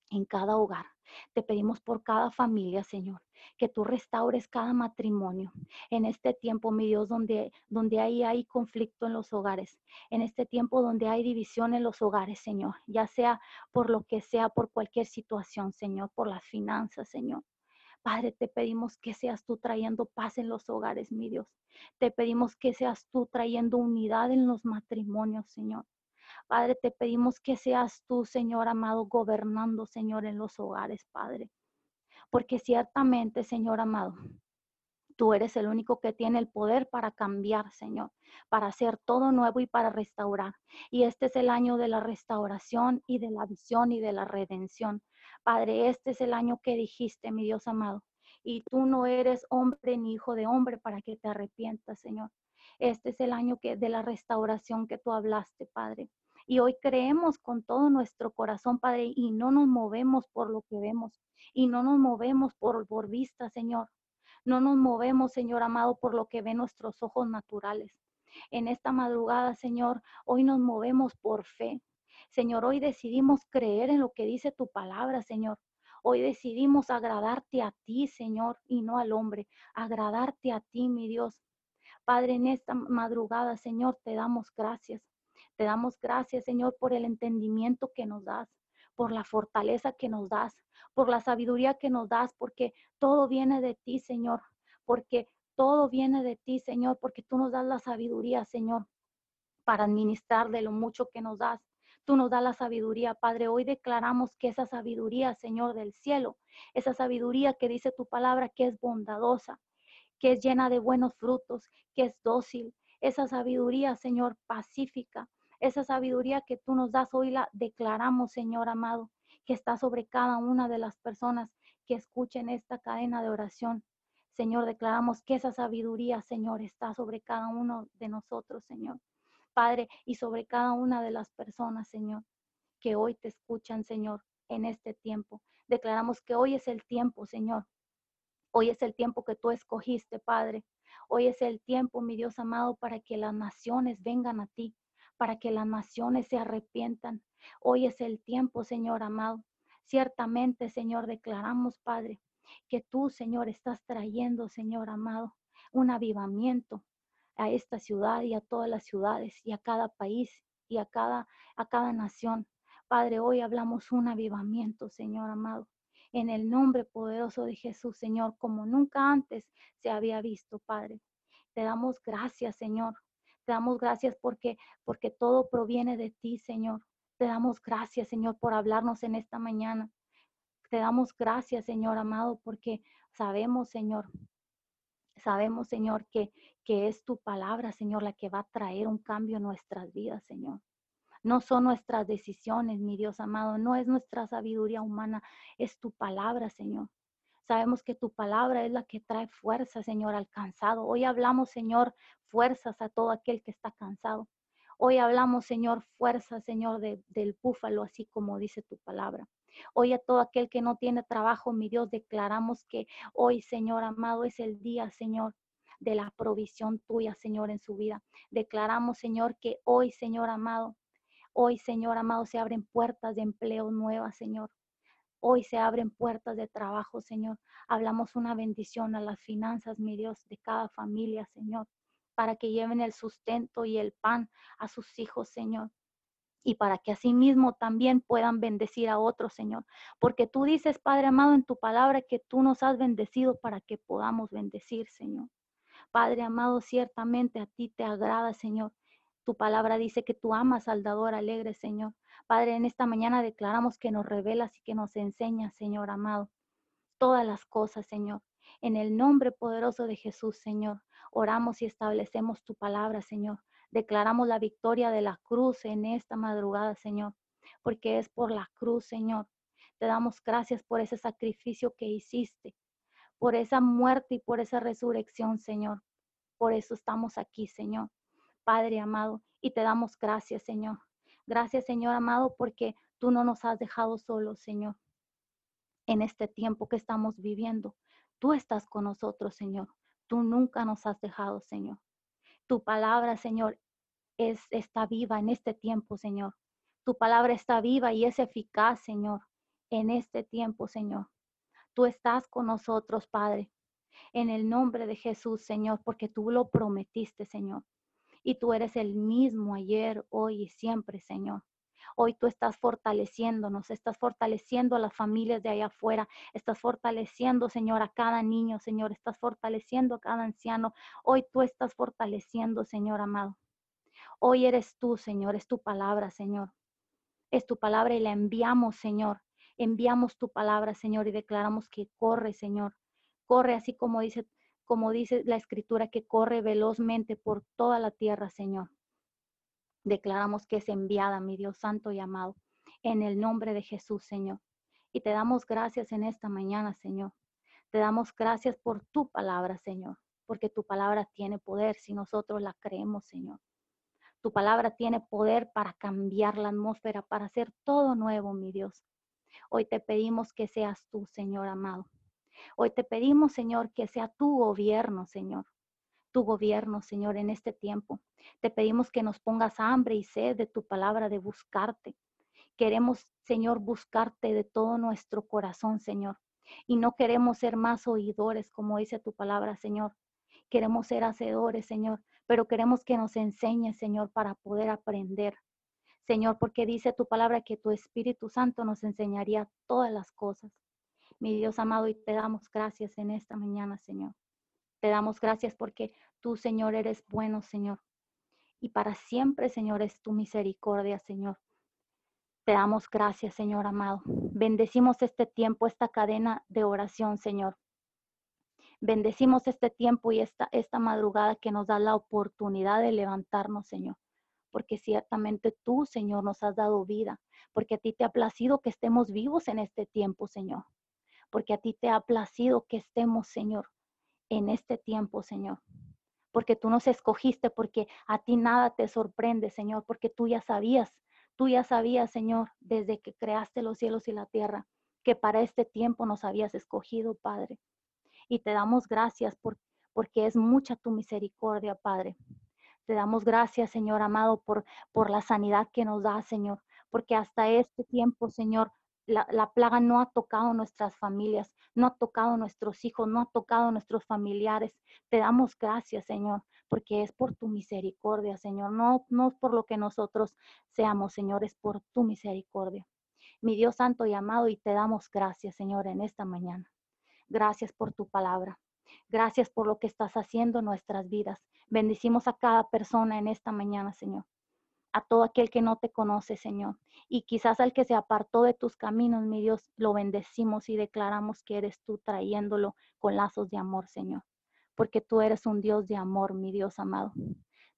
en cada hogar. Te pedimos por cada familia, Señor, que tú restaures cada matrimonio. En este tiempo, mi Dios, donde, donde hay, hay conflicto en los hogares, en este tiempo donde hay división en los hogares, Señor, ya sea por lo que sea, por cualquier situación, Señor, por las finanzas, Señor. Padre, te pedimos que seas tú trayendo paz en los hogares, mi Dios. Te pedimos que seas tú trayendo unidad en los matrimonios, Señor. Padre, te pedimos que seas tú, Señor amado, gobernando, Señor, en los hogares, Padre. Porque ciertamente, Señor amado, Tú eres el único que tiene el poder para cambiar, Señor, para hacer todo nuevo y para restaurar. Y este es el año de la restauración y de la visión y de la redención. Padre, este es el año que dijiste, mi Dios amado. Y tú no eres hombre ni hijo de hombre para que te arrepientas, Señor. Este es el año que, de la restauración que tú hablaste, Padre. Y hoy creemos con todo nuestro corazón, Padre, y no nos movemos por lo que vemos, y no nos movemos por, por vista, Señor. No nos movemos, Señor amado, por lo que ven nuestros ojos naturales. En esta madrugada, Señor, hoy nos movemos por fe. Señor, hoy decidimos creer en lo que dice tu palabra, Señor. Hoy decidimos agradarte a ti, Señor, y no al hombre. Agradarte a ti, mi Dios. Padre, en esta madrugada, Señor, te damos gracias. Te damos gracias, Señor, por el entendimiento que nos das, por la fortaleza que nos das, por la sabiduría que nos das, porque todo viene de ti, Señor, porque todo viene de ti, Señor, porque tú nos das la sabiduría, Señor, para administrar de lo mucho que nos das. Tú nos das la sabiduría, Padre. Hoy declaramos que esa sabiduría, Señor del cielo, esa sabiduría que dice tu palabra, que es bondadosa, que es llena de buenos frutos, que es dócil, esa sabiduría, Señor, pacífica, esa sabiduría que tú nos das hoy la declaramos, Señor amado, que está sobre cada una de las personas que escuchen esta cadena de oración. Señor, declaramos que esa sabiduría, Señor, está sobre cada uno de nosotros, Señor. Padre, y sobre cada una de las personas, Señor, que hoy te escuchan, Señor, en este tiempo. Declaramos que hoy es el tiempo, Señor. Hoy es el tiempo que tú escogiste, Padre. Hoy es el tiempo, mi Dios amado, para que las naciones vengan a ti, para que las naciones se arrepientan, Hoy es el tiempo, Señor amado. Ciertamente, Señor, declaramos, Padre, que tú, Señor, estás trayendo, Señor amado, un avivamiento a esta ciudad y a todas las ciudades y a cada país y a cada, a cada nación. Padre, hoy hablamos un avivamiento, Señor amado, en el nombre poderoso de Jesús, Señor, como nunca antes se había visto, Padre. Te damos gracias, Señor. Te damos gracias porque porque todo proviene de ti, Señor. Te damos gracias, Señor, por hablarnos en esta mañana. Te damos gracias, Señor amado, porque sabemos, Señor, sabemos, Señor, que, que es tu palabra, Señor, la que va a traer un cambio en nuestras vidas, Señor. No son nuestras decisiones, mi Dios amado, no es nuestra sabiduría humana, es tu palabra, Señor. Sabemos que tu palabra es la que trae fuerza, Señor, al cansado. Hoy hablamos, Señor, fuerzas a todo aquel que está cansado. Hoy hablamos, Señor, fuerza, Señor, del búfalo, así como dice tu palabra. Hoy a todo aquel que no tiene trabajo, mi Dios, declaramos que hoy, Señor amado, es el día, Señor, de la provisión tuya, Señor, en su vida. Declaramos, Señor, que hoy, Señor amado, hoy, Señor amado, se abren puertas de empleo nuevas, Señor. Hoy se abren puertas de trabajo, Señor. Hablamos una bendición a las finanzas, mi Dios, de cada familia, Señor para que lleven el sustento y el pan a sus hijos, Señor. y para que asimismo también puedan bendecir a otros, Señor. Porque tú dices, Padre amado, en tu palabra que tú nos has bendecido para que podamos bendecir, Señor. Padre amado, ciertamente a ti te agrada, Señor. Tu palabra dice que tú amas al dador alegre, Señor. Padre, en esta mañana declaramos que nos revelas y que nos enseñas, Señor amado, todas las cosas, Señor. En el nombre poderoso de Jesús, Señor, oramos y establecemos tu palabra, Señor. Declaramos la victoria de la cruz en esta madrugada, Señor, porque es por la cruz, Señor. Te damos gracias por ese sacrificio que hiciste, por esa muerte y por esa resurrección, Señor. Por eso estamos aquí, Señor. Padre amado, y te damos gracias, Señor. Gracias, Señor amado, porque tú no nos has dejado solos, Señor, en este tiempo que estamos viviendo. Tú estás con nosotros, Señor. Tú nunca nos has dejado, Señor. Tu palabra, Señor, es, está viva en este tiempo, Señor. Tu palabra está viva y es eficaz, Señor, en este tiempo, Señor. Tú estás con nosotros, Padre, en el nombre de Jesús, Señor, porque tú lo prometiste, Señor. Y tú eres el mismo ayer, hoy y siempre, Señor. Hoy tú estás fortaleciéndonos, estás fortaleciendo a las familias de allá afuera, estás fortaleciendo, Señor, a cada niño, Señor, estás fortaleciendo a cada anciano. Hoy tú estás fortaleciendo, Señor amado. Hoy eres tú, Señor, es tu palabra, Señor. Es tu palabra y la enviamos, Señor. Enviamos tu palabra, Señor, y declaramos que corre, Señor. Corre así como dice, como dice la escritura, que corre velozmente por toda la tierra, Señor. Declaramos que es enviada, mi Dios santo y amado, en el nombre de Jesús, Señor. Y te damos gracias en esta mañana, Señor. Te damos gracias por tu palabra, Señor, porque tu palabra tiene poder si nosotros la creemos, Señor. Tu palabra tiene poder para cambiar la atmósfera, para hacer todo nuevo, mi Dios. Hoy te pedimos que seas tú, Señor amado. Hoy te pedimos, Señor, que sea tu gobierno, Señor tu gobierno, Señor, en este tiempo. Te pedimos que nos pongas hambre y sed de tu palabra, de buscarte. Queremos, Señor, buscarte de todo nuestro corazón, Señor. Y no queremos ser más oidores, como dice tu palabra, Señor. Queremos ser hacedores, Señor, pero queremos que nos enseñes, Señor, para poder aprender. Señor, porque dice tu palabra que tu Espíritu Santo nos enseñaría todas las cosas. Mi Dios amado, y te damos gracias en esta mañana, Señor. Te damos gracias porque tú, Señor, eres bueno, Señor. Y para siempre, Señor, es tu misericordia, Señor. Te damos gracias, Señor amado. Bendecimos este tiempo, esta cadena de oración, Señor. Bendecimos este tiempo y esta, esta madrugada que nos da la oportunidad de levantarnos, Señor. Porque ciertamente tú, Señor, nos has dado vida. Porque a ti te ha placido que estemos vivos en este tiempo, Señor. Porque a ti te ha placido que estemos, Señor, en este tiempo, Señor. Porque tú nos escogiste, porque a ti nada te sorprende, Señor, porque tú ya sabías, tú ya sabías, Señor, desde que creaste los cielos y la tierra, que para este tiempo nos habías escogido, Padre. Y te damos gracias por, porque es mucha tu misericordia, Padre. Te damos gracias, Señor amado, por, por la sanidad que nos da, Señor, porque hasta este tiempo, Señor, la, plaga no ha tocado nuestras familias, no ha tocado nuestros hijos, no ha tocado nuestros familiares. Te damos gracias, Señor, porque es por tu misericordia, Señor, no, no es por lo que nosotros seamos, Señor, es por tu misericordia. Mi Dios santo y amado, y te damos gracias, Señor, en esta mañana. Gracias por tu palabra. Gracias por lo que estás haciendo en nuestras vidas. Bendecimos a cada persona en esta mañana, Señor a todo aquel que no te conoce, Señor. Y quizás al que se apartó de tus caminos, mi Dios, lo bendecimos y declaramos que eres tú trayéndolo con lazos de amor, Señor. Porque tú eres un Dios de amor, mi Dios amado.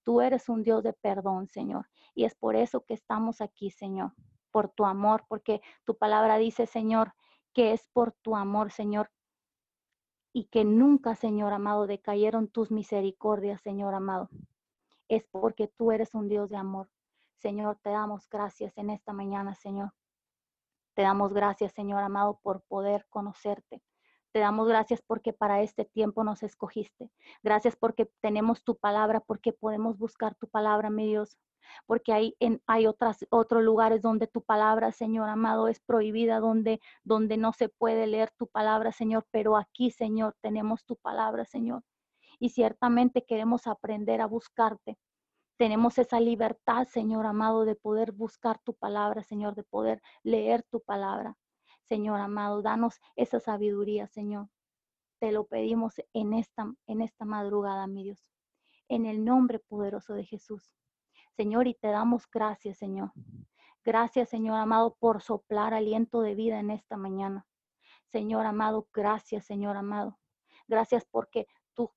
Tú eres un Dios de perdón, Señor. Y es por eso que estamos aquí, Señor. Por tu amor, porque tu palabra dice, Señor, que es por tu amor, Señor. Y que nunca, Señor amado, decayeron tus misericordias, Señor amado. Es porque tú eres un Dios de amor. Señor, te damos gracias en esta mañana, Señor. Te damos gracias, Señor amado, por poder conocerte. Te damos gracias porque para este tiempo nos escogiste. Gracias porque tenemos tu palabra, porque podemos buscar tu palabra, mi Dios. Porque hay, en, hay otras, otros lugares donde tu palabra, Señor amado, es prohibida, donde, donde no se puede leer tu palabra, Señor. Pero aquí, Señor, tenemos tu palabra, Señor. Y ciertamente queremos aprender a buscarte. Tenemos esa libertad, Señor amado, de poder buscar tu palabra, Señor, de poder leer tu palabra. Señor amado, danos esa sabiduría, Señor. Te lo pedimos en esta, en esta madrugada, mi Dios, en el nombre poderoso de Jesús. Señor, y te damos gracias, Señor. Gracias, Señor amado, por soplar aliento de vida en esta mañana. Señor amado, gracias, Señor amado. Gracias porque tu,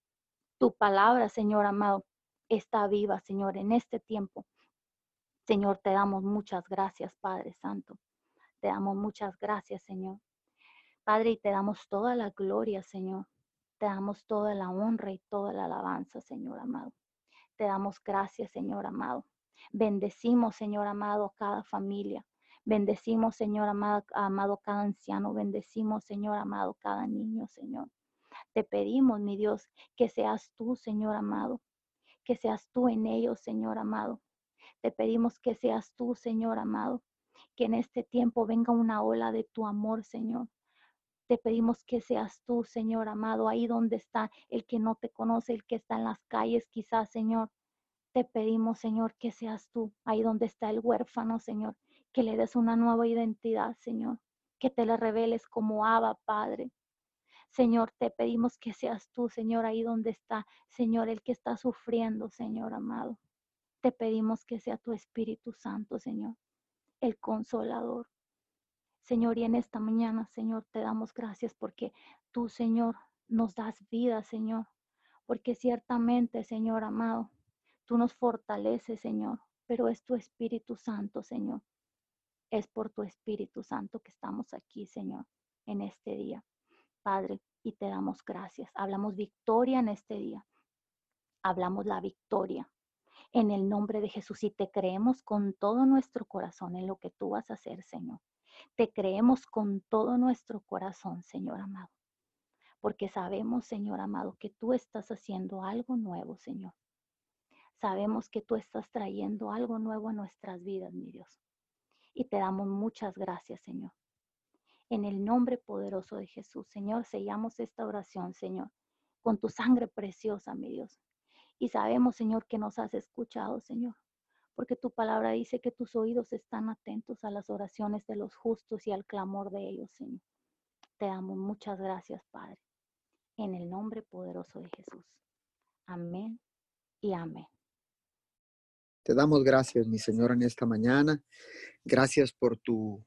tu palabra, Señor amado, está viva, Señor, en este tiempo. Señor, te damos muchas gracias, Padre Santo. Te damos muchas gracias, Señor. Padre, y te damos toda la gloria, Señor. Te damos toda la honra y toda la alabanza, Señor amado. Te damos gracias, Señor amado. Bendecimos, Señor amado, cada familia. Bendecimos, Señor amado, amado, cada anciano. Bendecimos, Señor amado, cada niño, Señor. Te pedimos, mi Dios, que seas tú, Señor amado, que seas tú en ellos, Señor amado. Te pedimos que seas tú, Señor amado, que en este tiempo venga una ola de tu amor, Señor. Te pedimos que seas tú, Señor amado, ahí donde está el que no te conoce, el que está en las calles, quizás, Señor. Te pedimos, Señor, que seas tú, ahí donde está el huérfano, Señor, que le des una nueva identidad, Señor, que te le reveles como Abba, Padre. Señor, te pedimos que seas tú, Señor, ahí donde está, Señor, el que está sufriendo, Señor amado. Te pedimos que sea tu Espíritu Santo, Señor, el consolador. Señor, y en esta mañana, Señor, te damos gracias porque tú, Señor, nos das vida, Señor. Porque ciertamente, Señor amado, tú nos fortaleces, Señor, pero es tu Espíritu Santo, Señor. Es por tu Espíritu Santo que estamos aquí, Señor, en este día. Padre, y te damos gracias. Hablamos victoria en este día. Hablamos la victoria en el nombre de Jesús y te creemos con todo nuestro corazón en lo que tú vas a hacer, Señor. Te creemos con todo nuestro corazón, Señor amado. Porque sabemos, Señor amado, que tú estás haciendo algo nuevo, Señor. Sabemos que tú estás trayendo algo nuevo a nuestras vidas, mi Dios. Y te damos muchas gracias, Señor. En el nombre poderoso de Jesús, Señor, sellamos esta oración, Señor, con tu sangre preciosa, mi Dios. Y sabemos, Señor, que nos has escuchado, Señor, porque tu palabra dice que tus oídos están atentos a las oraciones de los justos y al clamor de ellos, Señor. Te damos muchas gracias, Padre, en el nombre poderoso de Jesús. Amén y amén. Te damos gracias, mi Señor, en esta mañana. Gracias por tu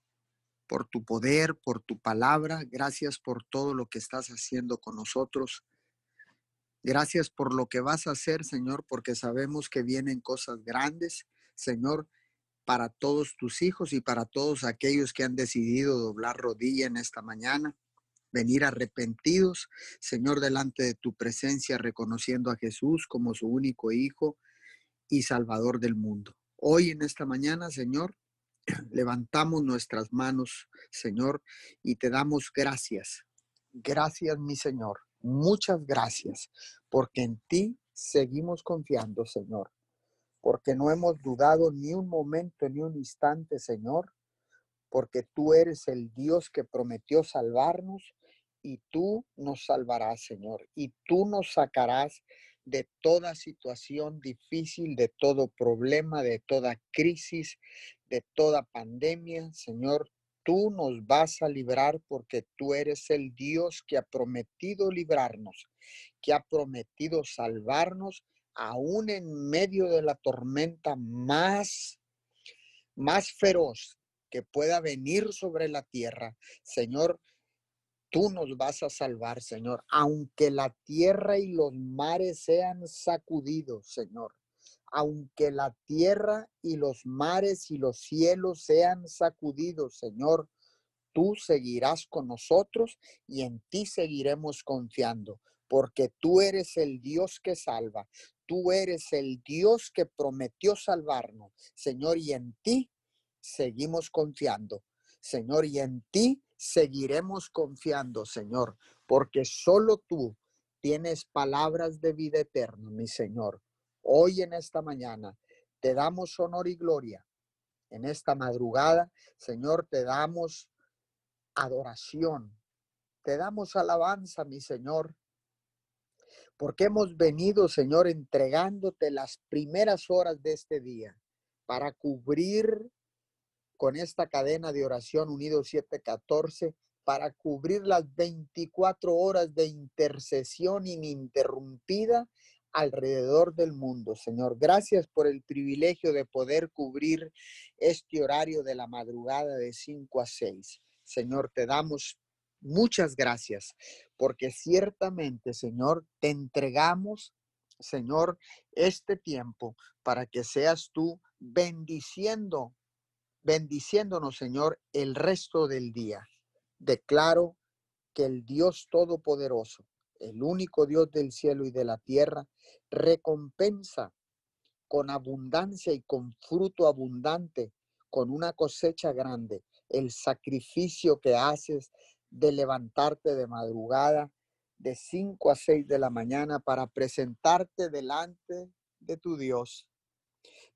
por tu poder, por tu palabra. Gracias por todo lo que estás haciendo con nosotros. Gracias por lo que vas a hacer, Señor, porque sabemos que vienen cosas grandes, Señor, para todos tus hijos y para todos aquellos que han decidido doblar rodilla en esta mañana, venir arrepentidos, Señor, delante de tu presencia, reconociendo a Jesús como su único Hijo y Salvador del mundo. Hoy en esta mañana, Señor, levantamos nuestras manos, Señor, y te damos gracias. Gracias, mi Señor. Muchas gracias, porque en ti seguimos confiando, Señor, porque no hemos dudado ni un momento, ni un instante, Señor, porque tú eres el Dios que prometió salvarnos y tú nos salvarás, Señor, y tú nos sacarás de toda situación difícil, de todo problema, de toda crisis, de toda pandemia. Señor, tú nos vas a librar porque tú eres el Dios que ha prometido librarnos, que ha prometido salvarnos aún en medio de la tormenta más más feroz que pueda venir sobre la tierra. Señor, tú nos vas a salvar, Señor, aunque la tierra y los mares sean sacudidos, Señor. Aunque la tierra y los mares y los cielos sean sacudidos, Señor, tú seguirás con nosotros y en ti seguiremos confiando, porque tú eres el Dios que salva, tú eres el Dios que prometió salvarnos, Señor, y en ti seguimos confiando. Señor, y en ti seguiremos confiando, Señor, porque solo tú tienes palabras de vida eterna, mi Señor. Hoy en esta mañana te damos honor y gloria. En esta madrugada, Señor, te damos adoración. Te damos alabanza, mi Señor, porque hemos venido, Señor, entregándote las primeras horas de este día para cubrir con esta cadena de oración unido 714 para cubrir las 24 horas de intercesión ininterrumpida alrededor del mundo. Señor, gracias por el privilegio de poder cubrir este horario de la madrugada de 5 a 6. Señor, te damos muchas gracias porque ciertamente, Señor, te entregamos, Señor, este tiempo para que seas tú bendiciendo bendiciéndonos, Señor, el resto del día. Declaro que el Dios Todopoderoso, el único Dios del cielo y de la tierra, recompensa con abundancia y con fruto abundante, con una cosecha grande, el sacrificio que haces de levantarte de madrugada de 5 a 6 de la mañana para presentarte delante de tu Dios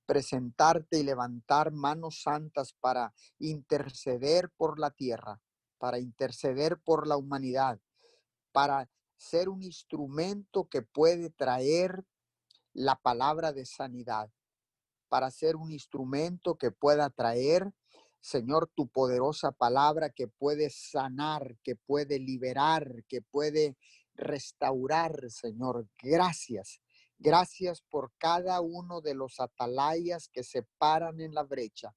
presentarte y levantar manos santas para interceder por la tierra, para interceder por la humanidad, para ser un instrumento que puede traer la palabra de sanidad, para ser un instrumento que pueda traer, Señor, tu poderosa palabra que puede sanar, que puede liberar, que puede restaurar, Señor. Gracias. Gracias por cada uno de los atalayas que se paran en la brecha.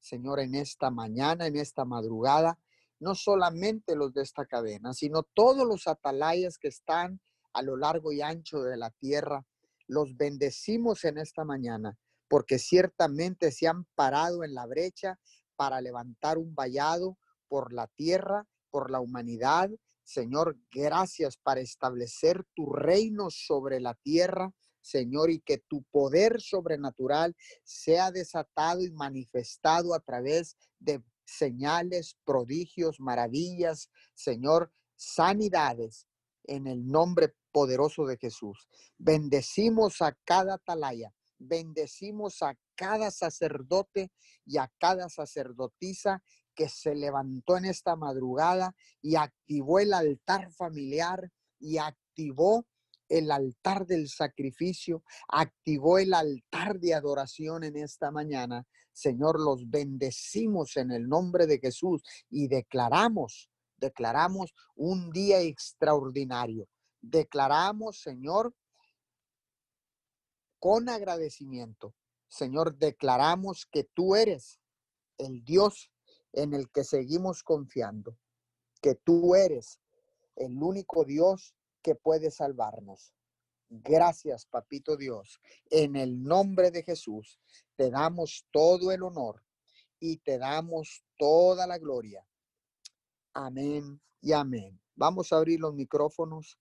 Señor, en esta mañana, en esta madrugada, no solamente los de esta cadena, sino todos los atalayas que están a lo largo y ancho de la tierra, los bendecimos en esta mañana, porque ciertamente se han parado en la brecha para levantar un vallado por la tierra, por la humanidad, Señor, gracias para establecer tu reino sobre la tierra. Señor, y que tu poder sobrenatural sea desatado y manifestado a través de señales, prodigios, maravillas, Señor, sanidades en el nombre poderoso de Jesús. Bendecimos a cada atalaya, bendecimos a cada sacerdote y a cada sacerdotisa que se levantó en esta madrugada y activó el altar familiar y activó el altar del sacrificio, activó el altar de adoración en esta mañana. Señor, los bendecimos en el nombre de Jesús y declaramos, declaramos un día extraordinario. Declaramos, Señor, con agradecimiento. Señor, declaramos que tú eres el Dios en el que seguimos confiando, que tú eres el único Dios que puede salvarnos. Gracias, papito Dios. En el nombre de Jesús, te damos todo el honor y te damos toda la gloria. Amén y amén. Vamos a abrir los micrófonos